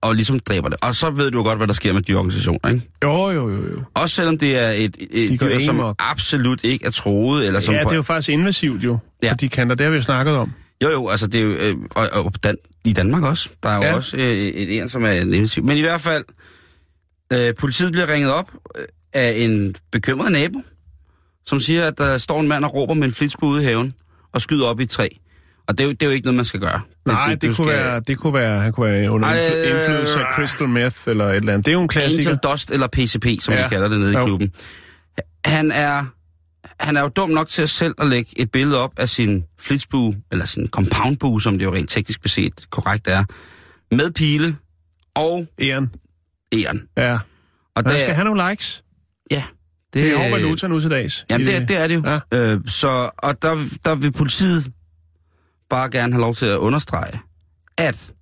og ligesom dræber det. Og så ved du godt, hvad der sker med dyrorganisationer, ikke? Jo, jo, jo, jo. Også selvom det er et, De et går dyr, som amok. absolut ikke er troet, eller som Ja, på- det er jo faktisk invasivt jo. Ja. Ja. De kanter, det har vi jo snakket om. Jo, jo, altså det er jo, øh, og, og Dan, i Danmark også. Der er jo Ja. også øh, et en, som er intensiv. Men i hvert fald, øh, politiet bliver ringet op øh, af en bekymret nabo, som siger, at der står en mand og råber med en flitsbue ude i haven og skyder op i et træ. Og det er, jo, det er jo ikke noget, man skal gøre. Nej, det, du det, kunne være, det kunne være, han kunne være under Ej, øh, indflydelse af crystal meth eller et eller andet. Det er jo en klassiker. Angel Dust eller PCP, som ja. De kalder det nede i klubben. Han er, han er jo dum nok til at selv at lægge et billede op af sin flitsbue, eller sin compoundbue, som det jo rent teknisk beset korrekt er, med pile og Eren. æren. Ja. Og der skal have nogle likes. ja, Det er over valuta nu til dags. Jamen, det, det er det jo. Ja. Øh, så, og der, der vil politiet bare gerne have lov til at understrege, at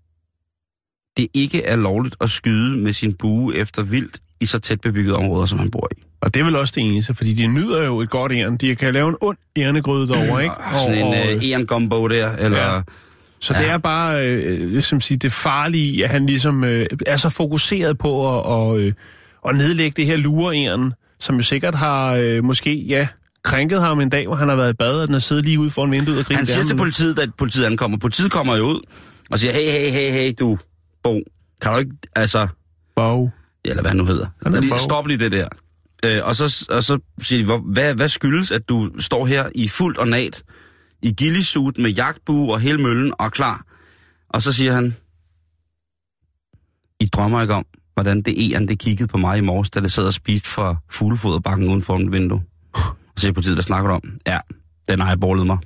det ikke er lovligt at skyde med sin bue efter vildt i så tæt bebyggede områder, som han bor i. Og det er vel også det eneste, fordi de nyder jo et godt æren. De kan lave en ond ærnegryde derovre, <clears throat> ikke? Og sådan en øh, Eon Gumbo der, eller... Ja. Ja. Så det Ja. er bare øh, ligesom sige, det farlige, at han ligesom øh, er så fokuseret på at, og, øh, at nedlægge det her lureæren, som jo sikkert har øh, måske, ja, krænket ham en dag, hvor han har været i bad, og den har siddet lige ude foran vinduet og grinet Han siger til politiet, da politiet ankommer. Politiet kommer jo ud og siger, hey, hey, hey, hey, du, Bo, kan du ikke, altså, Bog. Eller hvad nu hedder. Han er Lige, stop lige det der. Øh, og, så, og så siger de, hvor, hvad, hvad skyldes, at du står her i fuldt ornat, i gillisut med jagtbue og hele møllen og er klar? Og så siger han, I drømmer ikke om, hvordan det eren, det kiggede på mig i morges, da det sad og spiste fra fuglefoderbakken uden for mit vindue. Og siger politiet, hvad snakker du om? Ja, den eyeballede mig.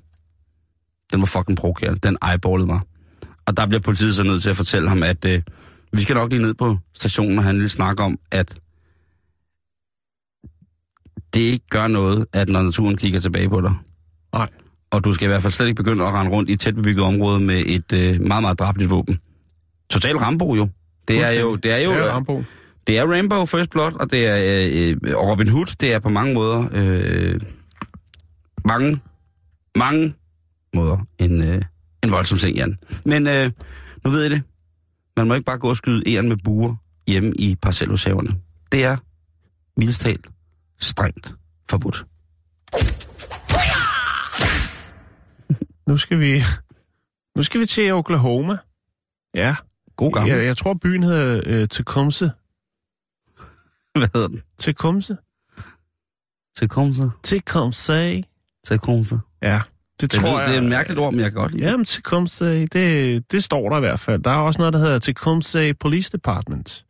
Den var fucking provokerende. Den eyeballede mig. Og der bliver politiet så nødt til at fortælle ham, at øh, vi skal nok lige ned på stationen, og han vil snakke om, at det ikke gør noget, at når naturen kigger tilbage på dig. Nej. Og du skal i hvert fald slet ikke begynde at rende rundt i et tæt bebygget område med et øh, meget, meget drabligt våben. Total Rambo jo. Det er jo, det er jo, Det er Rambo. det er Rainbow First Blood, og det er øh, Robin Hood. Det er på mange måder, øh, mange, mange måder en, øh, en voldsom ting, Jan. Men øh, nu ved I det. Man må ikke bare gå og skyde æren med buer hjemme i parcelhushaverne. Det er mildest talt strengt forbudt. <laughs> Nu skal vi... Nu skal vi til Oklahoma. Ja. God gammel. Jeg, jeg tror, byen hedder øh, Tecumseh. <laughs> Hvad hedder den? Tecumseh? Tecumseh. Tecumseh. Tecumseh. Ja, det, Det, tror jeg... det er et mærkeligt ord, men jeg kan godt lide. Jamen, Tecumseh, det, det står der i hvert fald. Der er også noget, der hedder Tecumseh Police Department.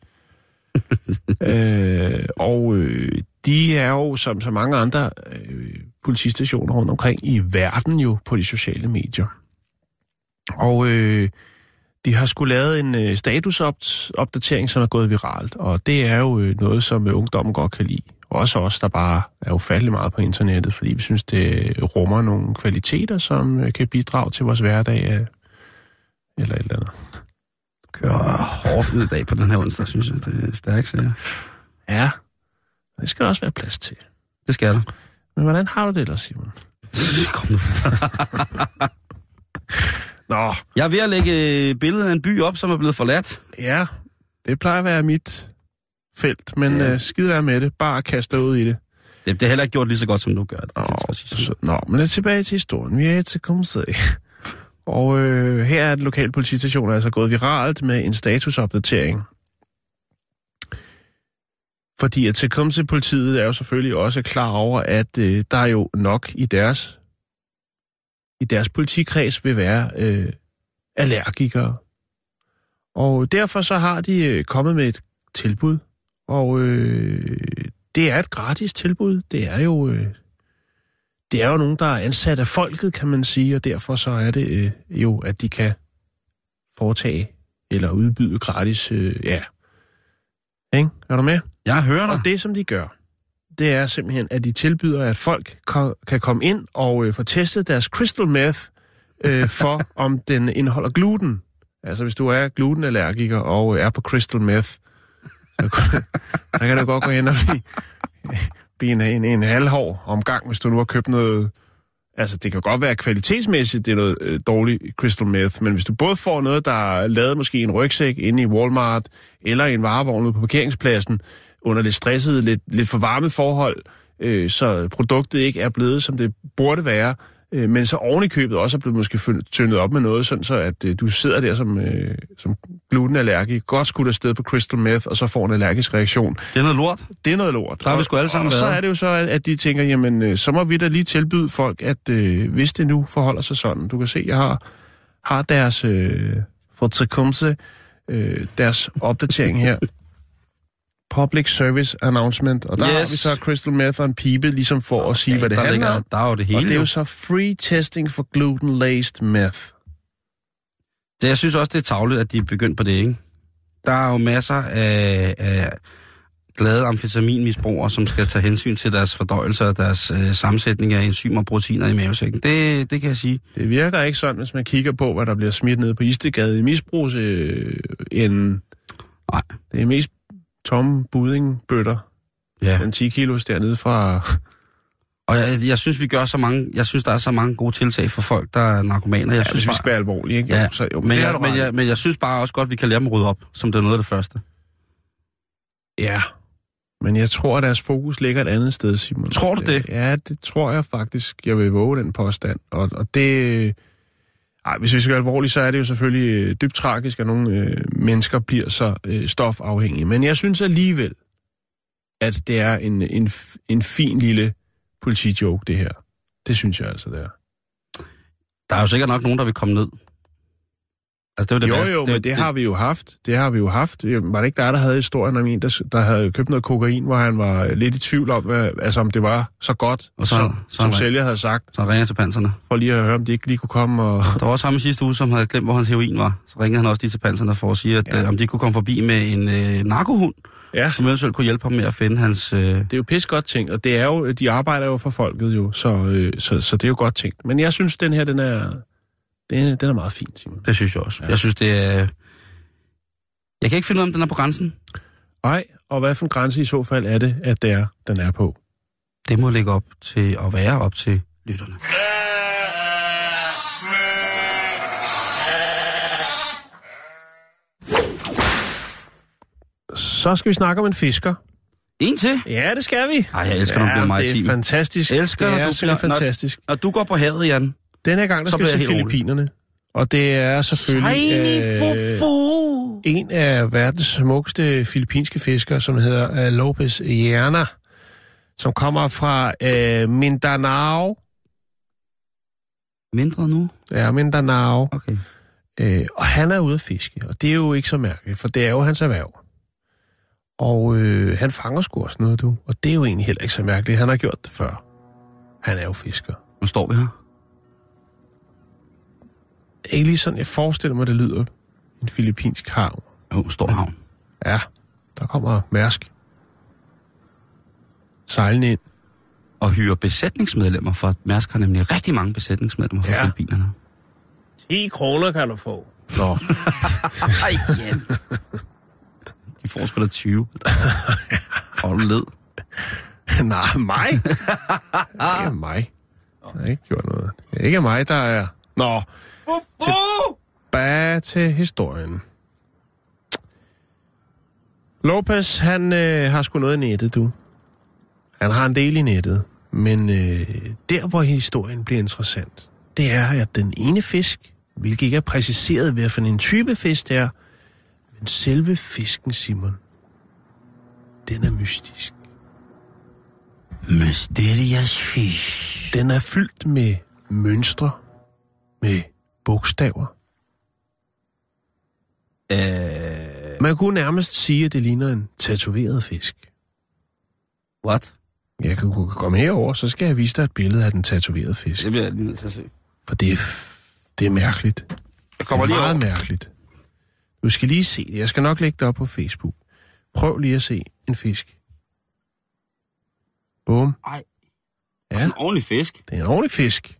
<laughs> øh, og øh, de er jo, som så mange andre øh, politistationer rundt omkring i verden jo, på de sociale medier. Og øh, de har skulle lavet en øh, statusopdatering, som er gået viralt. Og det er jo øh, noget, som øh, ungdommen godt kan lide. Også os, der bare er ufattelig meget på internettet, fordi vi synes, det rummer nogle kvaliteter, som øh, kan bidrage til vores hverdag. Øh, eller et eller andet. kører hårdt ud i dag på den her onsdag, synes jeg. Det er stærkt, så ja. Ja, det skal der også være plads til. Det skal der. Men hvordan har du det ellers, Simon? Kom nu. Nå, Jeg er ved at lægge et billede af en by op, som er blevet forladt. ja, det plejer at være mit felt, men Ja. øh, skid være med det. Bare kaste dig ud i det. Det, det er heller ikke gjort lige så godt, som du gør det. det Nå, sige så, nå, men tilbage til historien. Vi er til Kumsø. <laughs> Og øh, her er den lokale politistation altså gået viralt med en statusopdatering. Fordi at Tecumseh politiet er jo selvfølgelig også klar over, at øh, der er jo nok i deres i deres politikreds vil være øh, allergikere. Og derfor så har de øh, kommet med et tilbud. Og øh, det er et gratis tilbud. Det er jo øh, det er jo nogen, der er ansat af folket, kan man sige, og derfor så er det øh, jo, at de kan foretage eller udbyde gratis, øh, ja. Ikke? Er du med? Jeg hører dig. Og det, som de gør, det er simpelthen, at de tilbyder, at folk ko- kan komme ind og øh, få testet deres crystal meth øh, <laughs> for, om den indeholder gluten. Altså, hvis du er glutenallergiker og øh, er på crystal meth, så, kan- du godt gå hen og blive, blive en, en, en halvhård omgang, hvis du nu har købt noget... Altså, det kan godt være kvalitetsmæssigt, det er noget øh, dårligt crystal meth, men hvis du både får noget, der er lavet måske i en rygsæk inde i Walmart, eller i en varevogn ude på parkeringspladsen, under lidt stressede, lidt, lidt for varme forhold, øh, så produktet ikke er blevet, som det burde være, øh, men så oven i købet også er blevet måske tyndet op med noget, sådan så at øh, du sidder der som, øh, som glutenallergiker, godt skudt afsted på crystal meth, og så får en allergisk reaktion. Det er noget lort. Det er noget lort. Der har vi Og- sgu alle sammen Og så været. er det jo så, at, at de tænker, jamen, øh, så må vi da lige tilbyde folk, at øh, hvis det nu forholder sig sådan, du kan se, jeg har, har deres, øh, for Tecumseh, øh, deres opdatering her. <laughs> public service announcement, og der yes. Har vi så crystal meth og en pibe, ligesom for at sige, hvad det handler om. der er jo det hele. Og det er jo. så free testing for gluten-laced meth. Det, jeg synes også, det er tavligt, at de er begyndt på det, ikke? Der er jo masser af, af glade amfetaminmisbrugere, som skal tage hensyn til deres fordøjelse og deres øh, sammensætning af enzymer og proteiner i mavesækken. Det, det kan jeg sige. Det virker ikke sådan, hvis man kigger på, hvad der bliver smidt ned på Istegade i misbrugs øh, en... Nej. Det er mest tomme buddingbøtter. Ja. Den 10 kilos dernede fra... <laughs> Og jeg, jeg synes, vi gør så mange, jeg synes, der er så mange gode tiltag for folk, der er narkomaner. Jeg Ja, synes hvis vi bare, skal være alvorlige, ikke? Ja, Jo, så, jo, men, har jeg, men, jeg, men jeg synes bare også godt, vi kan lære dem at rydde op, som det er noget af det første. Ja, men jeg tror, at deres fokus ligger et andet sted, Simon. Tror du det? Ja, det tror jeg faktisk. Jeg vil våge den påstand. Og, og det... Ej, hvis vi skal være alvorlige, så er det jo selvfølgelig øh, dybt tragisk, at nogle øh, mennesker bliver så øh, stofafhængige. Men jeg synes alligevel, at det er en, en, en fin lille politijoke, det her. Det synes jeg altså, det er. Der er jo sikkert nok nogen, der vil komme ned. Altså, det var det jo, værste. jo, men det har vi jo haft. Det har vi jo haft. Var det ikke der, der havde historien om en, der, der havde købt noget kokain, hvor han var lidt i tvivl om, hvad, altså om det var så godt, Og så- som, så som sælger havde sagt, Så ringer til panserne. for lige at høre, om de ikke lige kunne komme og... Der var også ham i sidste uge, som havde glemt, hvor hans heroin var. Så ringede han også lige til panserne for at sige, at Ja. øh, om de kunne komme forbi med en øh, narkohund, Ja, som eventuelt kunne hjælpe ham med at finde hans... Øh, det er jo pis godt tænkt, og det er jo, de arbejder jo for folket jo, så, øh, så, så det er jo godt tænkt. Men jeg synes, den her, den er, den, den er meget fin, Simon. det synes jeg også. Ja. Jeg synes, det er... Jeg kan ikke finde ud af, om den er på grænsen. Nej, og hvad for en grænse i så fald er det, at det er, den er på? Det må ligge op til at være op til lytterne. Så skal vi snakke om en fisker. En til? Ja, det skal vi. Ej, jeg elsker, når du bliver det maritim. er fantastisk. Elsker, det når er du bliver- når- fantastisk. Når du går på havet, Jan. Den her gang, der Så skal til. Filippinerne. Og det er selvfølgelig øh, en af verdens smukkeste filippinske fiskere, som hedder uh, Lopez Llana, som kommer fra uh, Mindanao. Mindre nu? Ja, Mindanao. Okay. Uh, og han er ude at fiske, og det er jo ikke så mærkeligt, for det er jo hans erhverv. Og øh, han fanger sgu også noget, du. Og det er jo egentlig heller ikke så mærkeligt. Han har gjort det før. Han er jo fisker. Nu står vi her. Er ikke lige sådan, jeg forestiller mig, det lyder. En filippinsk havn. Jo, står havn. Ja, der kommer Mærsk. Sejlende ind. Og hyre besætningsmedlemmer, for Mærsk har nemlig rigtig mange besætningsmedlemmer fra Ja. ja. Filippinerne. 10 kroner kan du få. Nå. <laughs> Ej, Jan. De får sgu da 20. Hold du led. <laughs> Nej, mig? Det er mig. Jeg har ikke gjort noget. Det er ikke mig, der er... Nå. Tilbage til historien. Lopez, han øh, har sgu noget i nettet, du. Han har en del i nettet. Men øh, der, hvor historien bliver interessant, det er, at den ene fisk, hvilket ikke er præciseret ved, for en type fisk det er, men selve fisken, Simon, den er mystisk. Mysterious fish. Den er fyldt med mønstre, med bogstaver. Øh, Man kunne nærmest sige, at det ligner en tatoveret fisk. what? Jeg kan komme herover, så skal jeg vise dig et billede af den tatoverede fisk. Det bliver jeg lige nødt til at se. For det er, det er mærkeligt. Jeg kommer det lige er meget over. mærkeligt. Du skal lige se det. Jeg skal nok lægge det op på Facebook. Prøv lige at se en fisk. Bum. Ej. Ja. En ordentlig fisk. Det er en ordentlig fisk.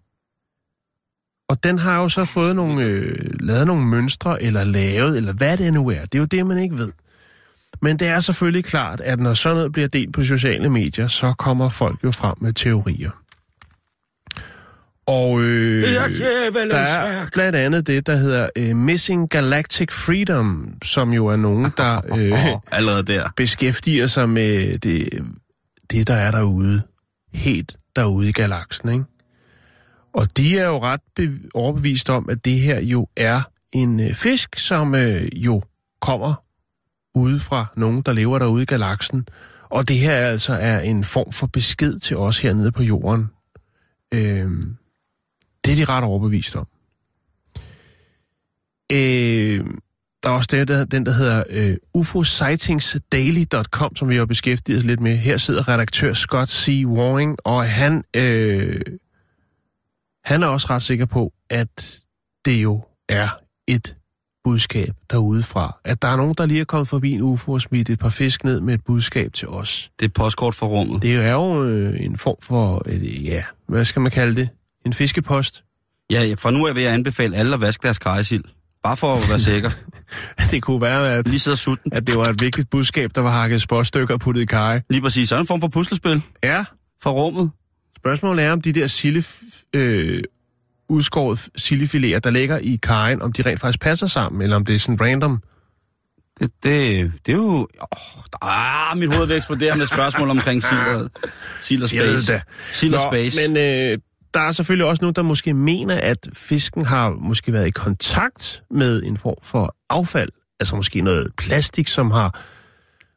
Og den har jo så fået nogle, øh, lavet nogle mønstre, eller lavet, eller hvad det nu er. Det er jo det, man ikke ved. Men det er selvfølgelig klart, at når sådan noget bliver delt på sociale medier, så kommer folk jo frem med teorier. Og øh, der er blandt andet det, der hedder øh, Missing Galactic Freedom, som jo er nogen, der <laughs> øh, allerede der. beskæftiger sig med det, det, der er derude. Helt derude i galaksen, ikke? Og de er jo ret overbevist om, at det her jo er en øh, fisk, som øh, jo kommer ude fra nogen, der lever derude i galaksen. Og det her altså er en form for besked til os hernede på jorden. Øh, det er de ret overbevist om. Øh, der er også det, der, den, der hedder øh, ufosightingsdaily.com, som vi har beskæftiget os lidt med. Her sidder redaktør Scott C. Waring, og han, øh, han er også ret sikker på, at det jo er et budskab derudefra. At der er nogen, der lige er kommet forbi en UFO og smidt et par fisk ned med et budskab til os. Det er postkort fra rummet. Det er jo øh, en form for, øh, ja, hvad skal man kalde det? En fiskepost. Ja, for nu er jeg ved at anbefale alle at vaske deres kajsild. Bare for at være <laughs> sikker. det kunne være, at, Lige sidder sutten. at det var et vigtigt budskab, der var hakket spåstykker og puttet i kaj. Lige præcis. Så er en form for puslespil Ja, fra rummet. Spørgsmålet er, om de der sille, øh, udskåret sildefiléer, der ligger i kajen, om de rent faktisk passer sammen, eller om det er sådan random. Det, det, det er jo... Oh, ah, mit hoved vil eksplodere med spørgsmål omkring <laughs> sild og, space. Sild og space. Men øh, der er selvfølgelig også nogen, der måske mener, at fisken har måske været i kontakt med en form for affald. Altså måske noget plastik, som har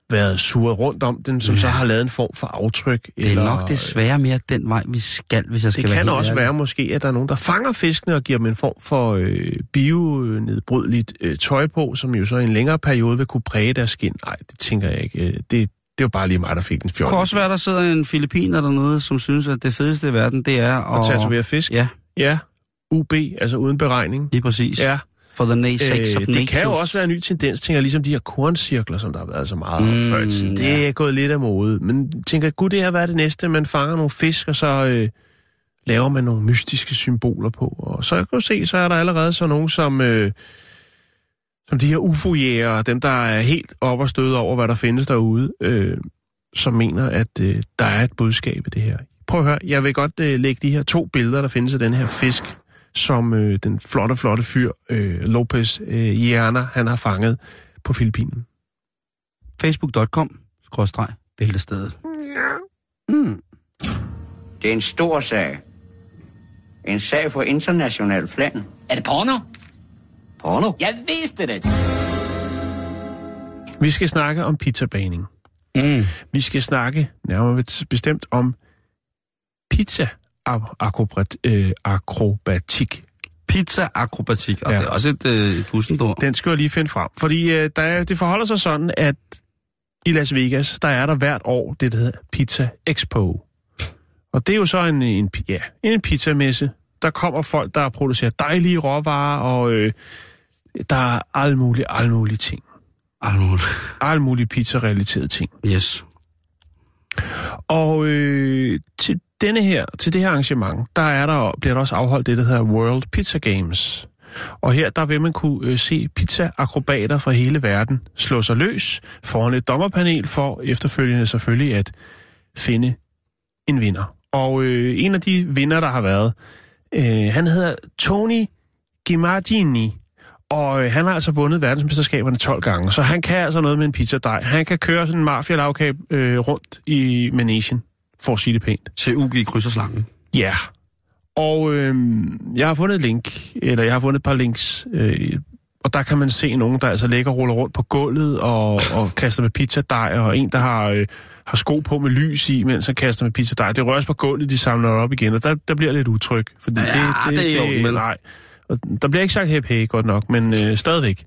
været suret rundt om den, som ja. så har lavet en form for aftryk. det er eller, nok desværre mere den vej, vi skal, hvis jeg skal Det være kan helt også ærlig. være måske, at der er nogen, der fanger fiskene og giver dem en form for øh, bionedbrydeligt øh, tøj på, som jo så i en længere periode vil kunne præge deres skin. Nej, det tænker jeg ikke. Øh, Det, det er jo bare lige mig, der fik den Det fjol. kunne også være, der sidder en filipiner dernede, som synes, at det fedeste i verden, det er at... Og tatovere fisk? Ja, Ja. UB, altså uden beregning. lige præcis. Ja. For the na- sake Øh, of det kan jo også være en ny tendens, tænker ligesom de her korncirkler, som der har været så meget Mm, før i tiden. Det ja. er gået lidt af mode. Men tænker, gud, det her er det næste? Man fanger nogle fisk, og så øh, laver man nogle mystiske symboler på. Og så kan du se, så er der allerede så nogen, som, øh, som de her ufo dem der er helt op og støde over, hvad der findes derude, øh, som mener, at øh, der er et budskab i det her. Prøv at høre, jeg vil godt øh, lægge de her to billeder, der findes af den her fisk, som øh, den flotte, flotte fyr, øh, Lopez øh, Hjerner, han har fanget på Filippinen. Facebook.com, skråstreg, bæltestedet. Mm. Det er en stor sag. En sag på international plan. Er det porno? Porno? Jeg vidste det. Vi skal snakke om pizzabaning. Mm. Vi skal snakke nærmere bestemt om pizza akrobat, øh, akrobatik. Pizza-akrobatik, og Ja. det er også et øh, puslendord. Den skal jeg lige finde frem. Fordi øh, der er, det forholder sig sådan, at i Las Vegas, der er der hvert år det, der hedder Pizza Expo. Og det er jo så en, en, ja, en pizzamesse. Der kommer folk, der producerer dejlige råvarer, og øh, der er alle mulige, alle mulige ting. Arnold. Alle mulige pizza-relaterede ting. Yes. Og øh, til denne her, til det her arrangement, der, er der bliver der også afholdt det, der hedder World Pizza Games. Og her der vil man kunne øh, se pizza-akrobater fra hele verden slå sig løs foran et dommerpanel for efterfølgende selvfølgelig at finde en vinder. Og øh, en af de vinder, der har været, øh, han hedder Tony Gimardini. Og øh, han har altså vundet verdensmesterskaberne 12 gange, så han kan altså noget med en pizzadej. Han kan køre sådan en mafia øh, rundt i Manesien, for at sige det pænt. Til UG krydser slangen. Ja. Yeah. Og øh, jeg har fundet et link, eller jeg har fundet et par links, øh, og der kan man se nogen, der altså ligger og ruller rundt på gulvet og, og kaster med pizzadej, og en, der har, øh, har sko på med lys i, mens han kaster med pizzadej. Det røres på gulvet, de samler det op igen, og der, der bliver lidt utryg. Fordi Ja, det er i orden, vel? Nej, og der bliver ikke sagt hep hey, godt nok, men øh, stadigvæk.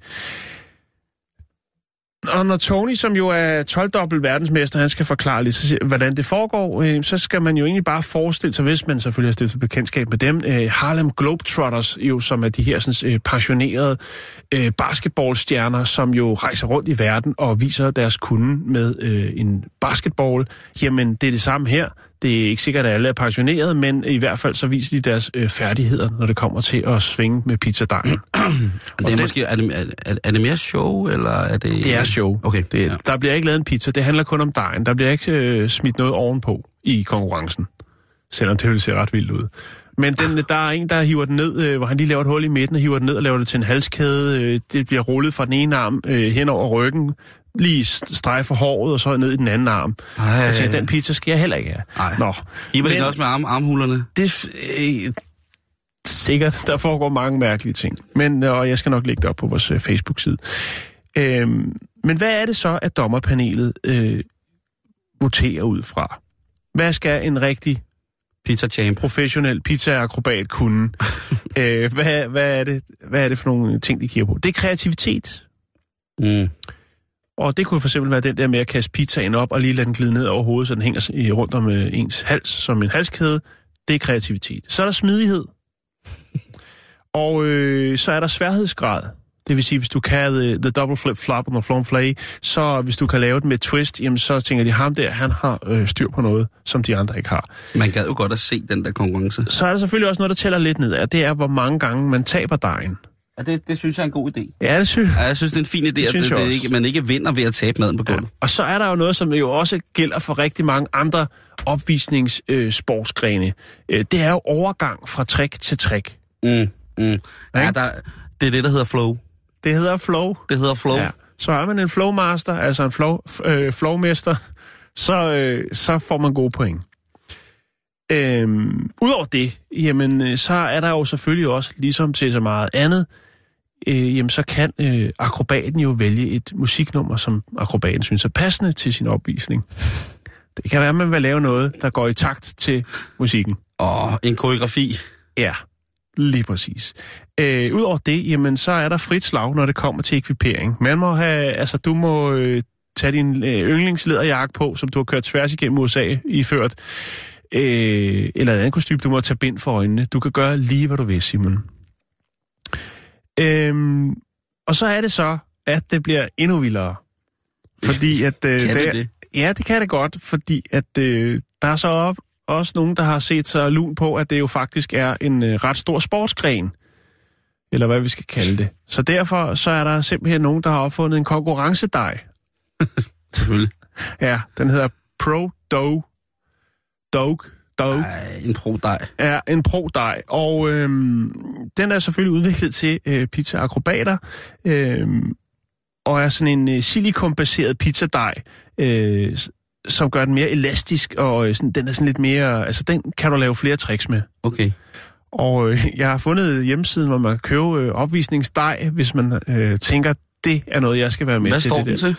Og når Tony, som jo er 12-dobbelt verdensmester, han skal forklare lidt, hvordan det foregår, øh, så skal man jo egentlig bare forestille sig, hvis man selvfølgelig har stiftet bekendtskab med dem, øh, Harlem Globetrotters, jo, som er de her sådan, øh, passionerede øh, basketballstjerner, som jo rejser rundt i verden og viser deres kunde med øh, en basketball. Jamen, det er det samme her. Det er ikke sikkert, at alle er passionerede, men i hvert fald så viser de deres øh, færdigheder, når det kommer til at svinge med pizzadejen. <clears throat> Det er, måske, er, det, er, er det mere show, eller er det... Det er show. Okay, Det, ja. Der bliver ikke lavet en pizza. Det handler kun om dejen. Der bliver ikke øh, smidt noget ovenpå i konkurrencen. Selvom det vil se ret vildt ud. Men den, <sighs> der er en, der hiver den ned, øh, hvor han lige laver et hul i midten og hiver den ned og laver det til en halskæde. Øh, det bliver rullet fra den ene arm øh, hen over ryggen, lige strejfer håret og så ned i den anden arm. Ej. Jeg tænker, den pizza skal jeg heller ikke have. Ej. Nå. Hiber det Men- også med arm, armhulerne? Det øh, sikkert, der foregår mange mærkelige ting. Men, øh, og jeg skal nok lægge det op på vores øh, Facebook-side. Øhm, men hvad er det så, at dommerpanelet øh, voterer ud fra? Hvad skal en rigtig Pizza champ. professionel pizza-akrobat kunne? <laughs> øh, hvad, hvad, er det, hvad er det for nogle ting, de kigger på? Det er kreativitet. Mm. Og det kunne for eksempel være den der med at kaste pizzaen op og lige lade den glide ned over hovedet, så den hænger rundt om øh, ens hals som en halskæde. Det er kreativitet. Så er der smidighed. <laughs> og øh, så er der sværhedsgrad. Det vil sige, hvis du kan the, the double flip flop og the flom flay, så hvis du kan lave det med twist, jamen så tænker de, ham der, han har øh, styr på noget, som de andre ikke har. Man gad jo godt at se den der konkurrence. Så er der selvfølgelig også noget, der tæller lidt ned af. Det er, hvor mange gange man taber dejen. Ja, det, det synes jeg er en god idé. Ja, det synes Ja, jeg synes, det er en fin idé, at det, jeg det også. ikke, man ikke vinder ved at tabe maden på Ja. gulvet. Og så er der jo noget, som jo også gælder for rigtig mange andre opvisningssportsgrene. Øh, det er jo overgang fra trick til trick. Mm, mm. Ja, Ikke? der, det er det, der hedder flow. Det hedder flow. Det hedder flow. Ja. Så er man en flowmaster, altså en flow, øh, flowmester, så, øh, så får man gode point. Øhm, Udover det, jamen, øh, så er der jo selvfølgelig også, ligesom til så meget andet, øh, jamen, så kan øh, akrobaten jo vælge et musiknummer, som akrobaten synes er passende til sin opvisning. Det kan være, at man vil lave noget, der går i takt til musikken. Og en koreografi. Ja, lige præcis. Øh, Udover det, jamen, så er der frit slag, når det kommer til ekvipering. Man må have, altså, du må øh, tage din øh, yndlingslederjakke på, som du har kørt tværs igennem USA iført, øh, eller et andet kostume, du må tage bind for øjnene. Du kan gøre lige, hvad du vil, Simon. Øhm, og så er det så, at det bliver endnu vildere. Fordi <laughs> at... Øh, Kan det det? Ja, det kan det godt, fordi at øh, der er så op, også nogen, der har set sig lun på, at det jo faktisk er en øh, ret stor sportsgren. Eller hvad vi skal kalde det. Så derfor så er der simpelthen nogen, der har opfundet en konkurrencedej. <laughs> Selvfølgelig. Ja, den hedder Pro Dough. Dough. Dough. Ej, en pro-dej. er en pro-dej, og øhm, den er selvfølgelig udviklet til øh, pizza-akrobater, øhm, og er sådan en øh, silikonbaseret pizzadej, øh, som gør den mere elastisk, og øh, sådan, den er sådan lidt mere, altså den kan du lave flere tricks med. Okay. Og øh, <laughs> jeg har fundet hjemmesiden, hvor man kan købe øh, opvisningsdej, hvis man øh, tænker, det er noget, jeg skal være med Hvad til. står det den der. til?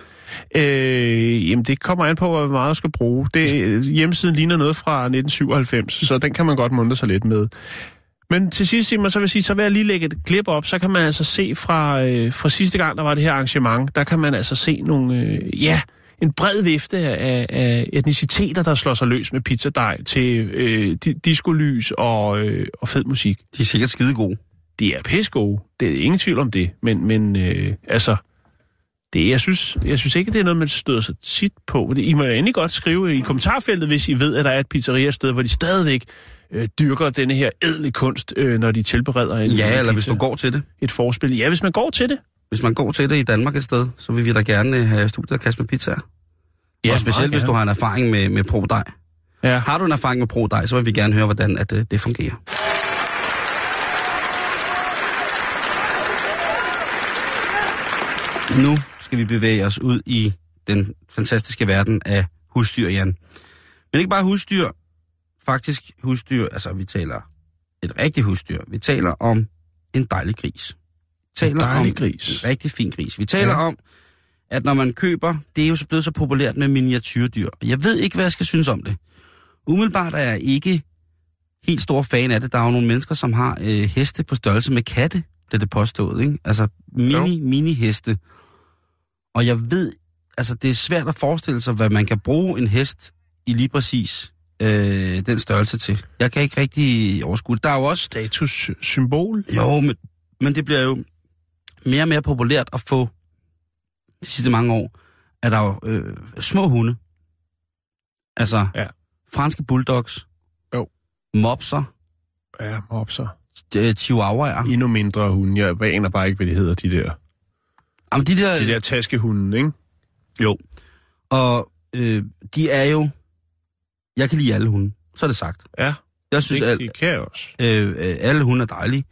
Øh, jamen, det kommer an på, hvor meget du skal bruge. Det, hjemmesiden ligner noget fra 1997, så den kan man godt muntre sig lidt med. Men til sidst, Simon, så vil jeg sige, så vil jeg lige lægge et klip op, så kan man altså se fra, øh, fra sidste gang, der var det her arrangement, der kan man altså se nogle, øh, ja, en bred vifte af, af etniciteter, der slår sig løs med pizzadej til øh, di- discolys og, øh, og fed musik. De er sikkert skide gode. De er pisse gode, det er ingen tvivl om det, men, men øh, altså, det, jeg, synes, jeg synes ikke, det er noget, man støder sig tit på. I må endelig godt skrive i kommentarfeltet, hvis I ved, at der er et pizzeria-sted, hvor de stadigvæk øh, dyrker denne her edle kunst, øh, når de tilbereder en, Ja, en eller hvis pizza. du går til det. et forspil. Ja, hvis man går til det. Hvis man går til det i Danmark et sted, så vil vi da gerne øh, have studiet og kaste med pizzaer. Ja, og specielt meget hvis du har en erfaring med, med pro-dej. Ja. Har du en erfaring med pro-dej, så vil vi gerne høre, hvordan at, øh, det fungerer. Nu skal vi bevæge os ud i den fantastiske verden af husdyr, Jan. Men ikke bare husdyr, faktisk husdyr, altså vi taler et rigtigt husdyr. Vi taler om en dejlig gris. Vi taler dejlig om gris. En rigtig fin gris. Vi taler Ja. om, at når man køber, det er jo så blevet så populært med miniatyrdyr. Jeg ved ikke, hvad jeg skal synes om det. Umiddelbart er jeg ikke helt stor fan af det. Der er jo nogle mennesker, som har øh, heste på størrelse med katte, bliver det påstået. Ikke? Altså mini, mini heste. Og jeg ved, altså det er svært at forestille sig, hvad man kan bruge en hest i lige præcis øh, den størrelse til. Jeg kan ikke rigtig overskue. Der er jo også Statussymbol. jo, men, men det bliver jo mere og mere populært at få de sidste mange år, er der jo øh, små hunde. Altså Ja. franske bulldogs. Jo. Mopser. Ja, mopser. øh, Chihuahuaer. Endnu mindre hunde. Jeg aner bare ikke, hvad de hedder, de der. Jamen, de der... De der taskehunde, ikke? Jo. Og øh, de er jo... Jeg kan lide alle hunde. Så er det sagt. Ja, Jeg synes, at det kan jeg også. øh, øh, alle hunde er dejlige.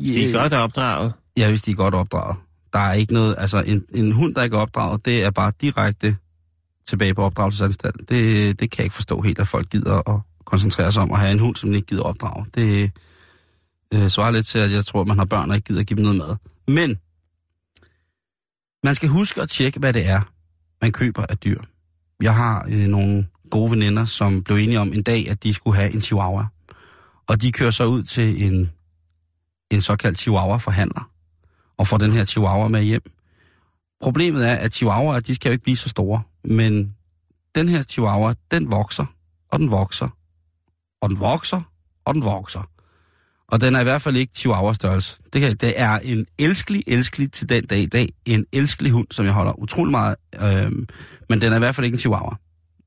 De er godt opdraget. Ja, hvis de er godt opdraget. Der er ikke noget... Altså, en, en hund, der ikke er opdraget, det er bare direkte tilbage på opdragelsesanstalt. Det, det kan jeg ikke forstå helt, at folk gider at koncentrere sig om at have en hund, som ikke gider opdrage. Det øh, svarer lidt til, at jeg tror, at man har børn, og ikke gider at give dem noget mad. Men man skal huske at tjekke, hvad det er, man køber af dyr. Jeg har øh, nogle gode veninder, som blev enige om en dag, at de skulle have en chihuahua. Og de kører så ud til en, en såkaldt chihuahua-forhandler, og får den her chihuahua med hjem. Problemet er, at chihuahuaer, de skal jo ikke blive så store. Men den her chihuahua, den vokser, og den vokser, og den vokser, og den vokser. Og den er i hvert fald ikke chihuahua-størrelse. Det, kan, det er en elskelig, elskelig til den dag i dag. En elskelig hund, som jeg holder utrolig meget. Øhm, men den er i hvert fald ikke en chihuahua.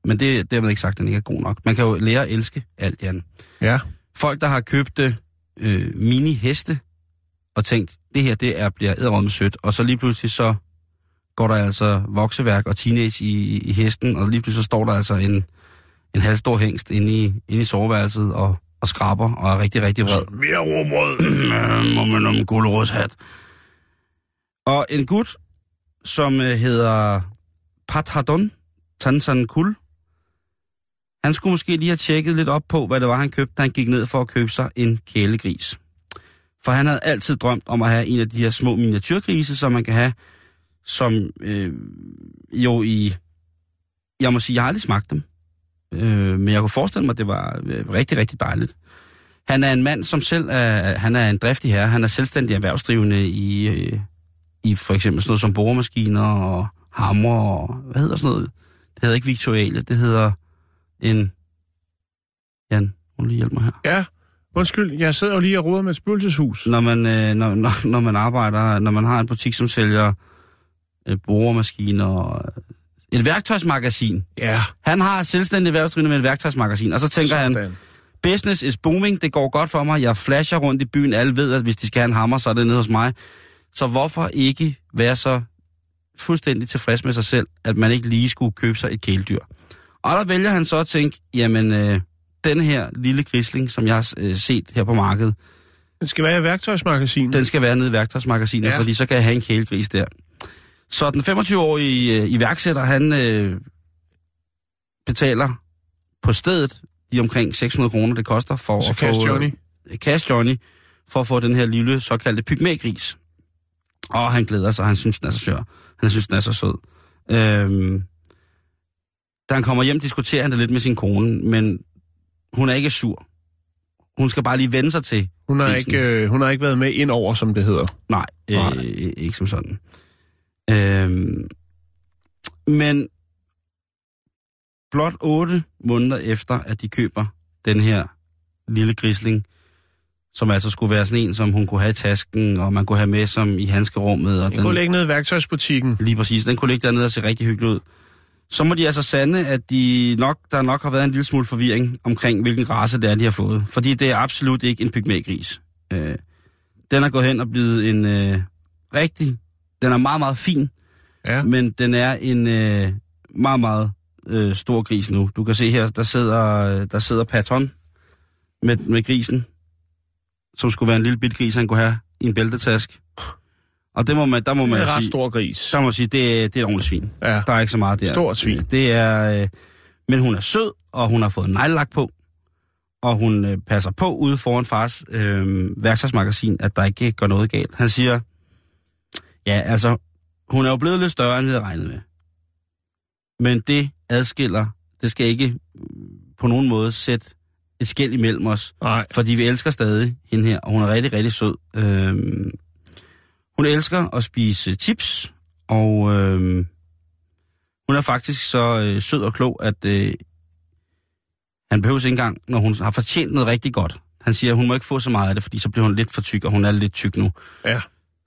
Men det dermed ikke sagt, at den ikke er god nok. Man kan jo lære at elske alt, Jan. Ja. Folk, der har købt øh, mini-heste, og tænkt, det her det er, bliver æderrømme sødt, og så lige pludselig så går der altså vokseværk og teenage i, i hesten, og lige pludselig så står der altså en, en halvstor hængst inde i, inde i soveværelset og, og skraber og er rigtig, rigtig vred. Vi har råbrød. <clears throat> Må man om gulerodshat. Og en gut, som øh, hedder Pathardon Tansankul, han skulle måske lige have tjekket lidt op på, hvad det var, han købte, da han gik ned for at købe sig en kælegris. For han havde altid drømt om at have en af de her små miniatyrgrise, som man kan have, som øh, jo i... Jeg må sige, jeg har aldrig smagt dem. Øh, men jeg kunne forestille mig, at det var øh, rigtig, rigtig dejligt. Han er en mand, som selv er, han er en driftig herre. Han er selvstændig erhvervsdrivende i, øh, i for eksempel sådan noget som boremaskiner og hammer og... Hvad hedder sådan noget? Det hedder ikke Victoriale, det hedder en... Jan, må du lige hjælpe mig her. Ja. Undskyld, jeg sidder jo lige og roder med et spøgelseshus. Når man, øh, når, når, når man arbejder, når man har en butik, som sælger øh, boremaskiner og et værktøjsmagasin. Ja. Han har selvstændig erhvervsdrivende med et værktøjsmagasin, og så tænker han, Sådan. business is booming, det går godt for mig, jeg flasher rundt i byen, alle ved, at hvis de skal have en hammer, så er det nede hos mig. Så hvorfor ikke være så fuldstændig tilfreds med sig selv, at man ikke lige skulle købe sig et kæledyr? Og der vælger han så at tænke, jamen, øh, den her lille grisling, som jeg har øh, set her på markedet, Det skal være i værktøjsmagasin. den skal være nede i værktøjsmagasinet. Ja. fordi så kan jeg have en kælegris der. Så den 25-årige øh, iværksætter, han øh, betaler på stedet de omkring 600 kroner, det koster for Så at Cash få... Johnny. Øh, Cash Johnny, for at få den her lille såkaldte pygmægris. Og han glæder sig, han synes, den er så sør. Han synes, den er så sød. Øhm, da han kommer hjem, diskuterer han det lidt med sin kone, men hun er ikke sur. Hun skal bare lige vende sig til, Hun har, ikke, øh, hun har ikke været med ind over, som det hedder. Nej, Nej. øh, ikke som sådan. Øhm, men blot otte måneder efter, at de køber den her lille grisling, som altså skulle være sådan en, som hun kunne have i tasken, og man kunne have med som i handskerummet. Og Den kunne ligge ned i værktøjsbutikken. Lige præcis, den kunne ligge dernede og se rigtig hyggelig ud. Så må de altså sande, at de nok, der nok har været en lille smule forvirring omkring, hvilken race det er, de har fået. Fordi det er absolut ikke en pygmægris. Øh, den er gået hen og blevet en øh, rigtig... Den er meget, meget fin, Ja. men den er en øh, meget, meget øh, stor gris nu. Du kan se her, der sidder, der sidder Patton med, med grisen, som skulle være en lille bitte gris, han kunne have i en bæltetask. Og det må man, der må Det man er en jo ret sige, stor gris. der må man sige, det, er- det er et ordentligt svin. Ja. Der er ikke så meget der. Stort svin. Det er, øh, men hun er sød, og hun har fået neglelak på, og hun øh, passer på ude foran fars øh, værktøjsmagasin, at der ikke går noget galt. Han siger, ja, altså, hun er jo blevet lidt større, end vi havde regnet med. Men det adskiller, det skal ikke på nogen måde sætte et skæld imellem os, Nej. fordi vi elsker stadig hende her, og hun er rigtig, rigtig sød. Øhm, hun elsker at spise chips, og øhm, hun er faktisk så øh, sød og klog, at øh, han behøver ikke engang, når hun har fortjent noget rigtig godt. Han siger, at hun må ikke få så meget af det, fordi så bliver hun lidt for tyk, og hun er lidt tyk nu. Ja.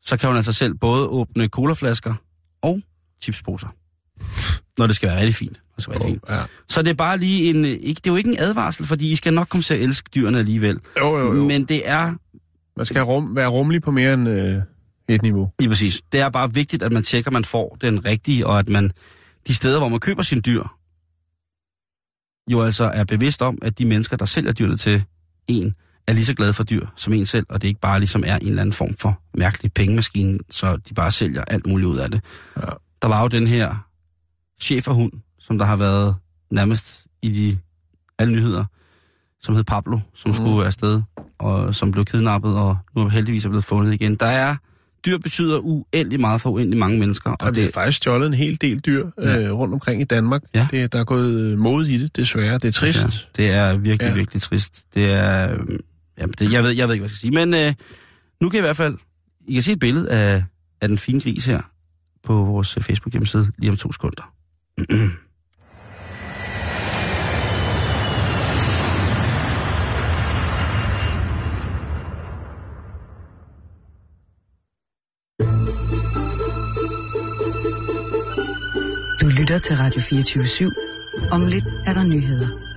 Så kan hun altså selv både åbne colaflasker og chipsposer. Når det skal være rigtig fint. Det skal være rigtig fint. Ja. Så det er bare lige en... Ikke, det er jo ikke en advarsel, fordi I skal nok komme til at elske dyrene alligevel. Jo, jo, jo. Men det er Man skal rum, være rummelig på mere end øh, et niveau. lige præcis. Det er bare vigtigt, at man tjekker, at man får den rigtige, og at man de steder, hvor man køber sine dyr, jo altså er bevidst om, at de mennesker, der sælger dyrene til en, er lige så glade for dyr som en selv, og det ikke bare ligesom er en eller anden form for mærkelig pengemaskine, så de bare sælger alt muligt ud af det. Ja. Der var jo den her cheferhund, som der har været nærmest i de alle nyheder, som hed Pablo, som mm. skulle afsted, og som blev kidnappet, og nu er heldigvis er blevet fundet igen. Der er, dyr betyder uendelig meget for uendelig mange mennesker, Der og det, faktisk stjålet en hel del dyr Ja. øh, rundt omkring i Danmark. Ja. Det, der er gået øh, mod i det, desværre. Det er trist. Ja, det er virkelig, Ja. virkelig trist. Det er, øh, Jamen, det, jeg, ved, jeg ved ikke, hvad jeg skal sige. Men øh, nu kan I i hvert fald... I kan se et billede af, af den fine gris her på vores øh, Facebook-hjemmeside lige om to sekunder. Du lytter til Radio 24 /7. Om lidt er der nyheder.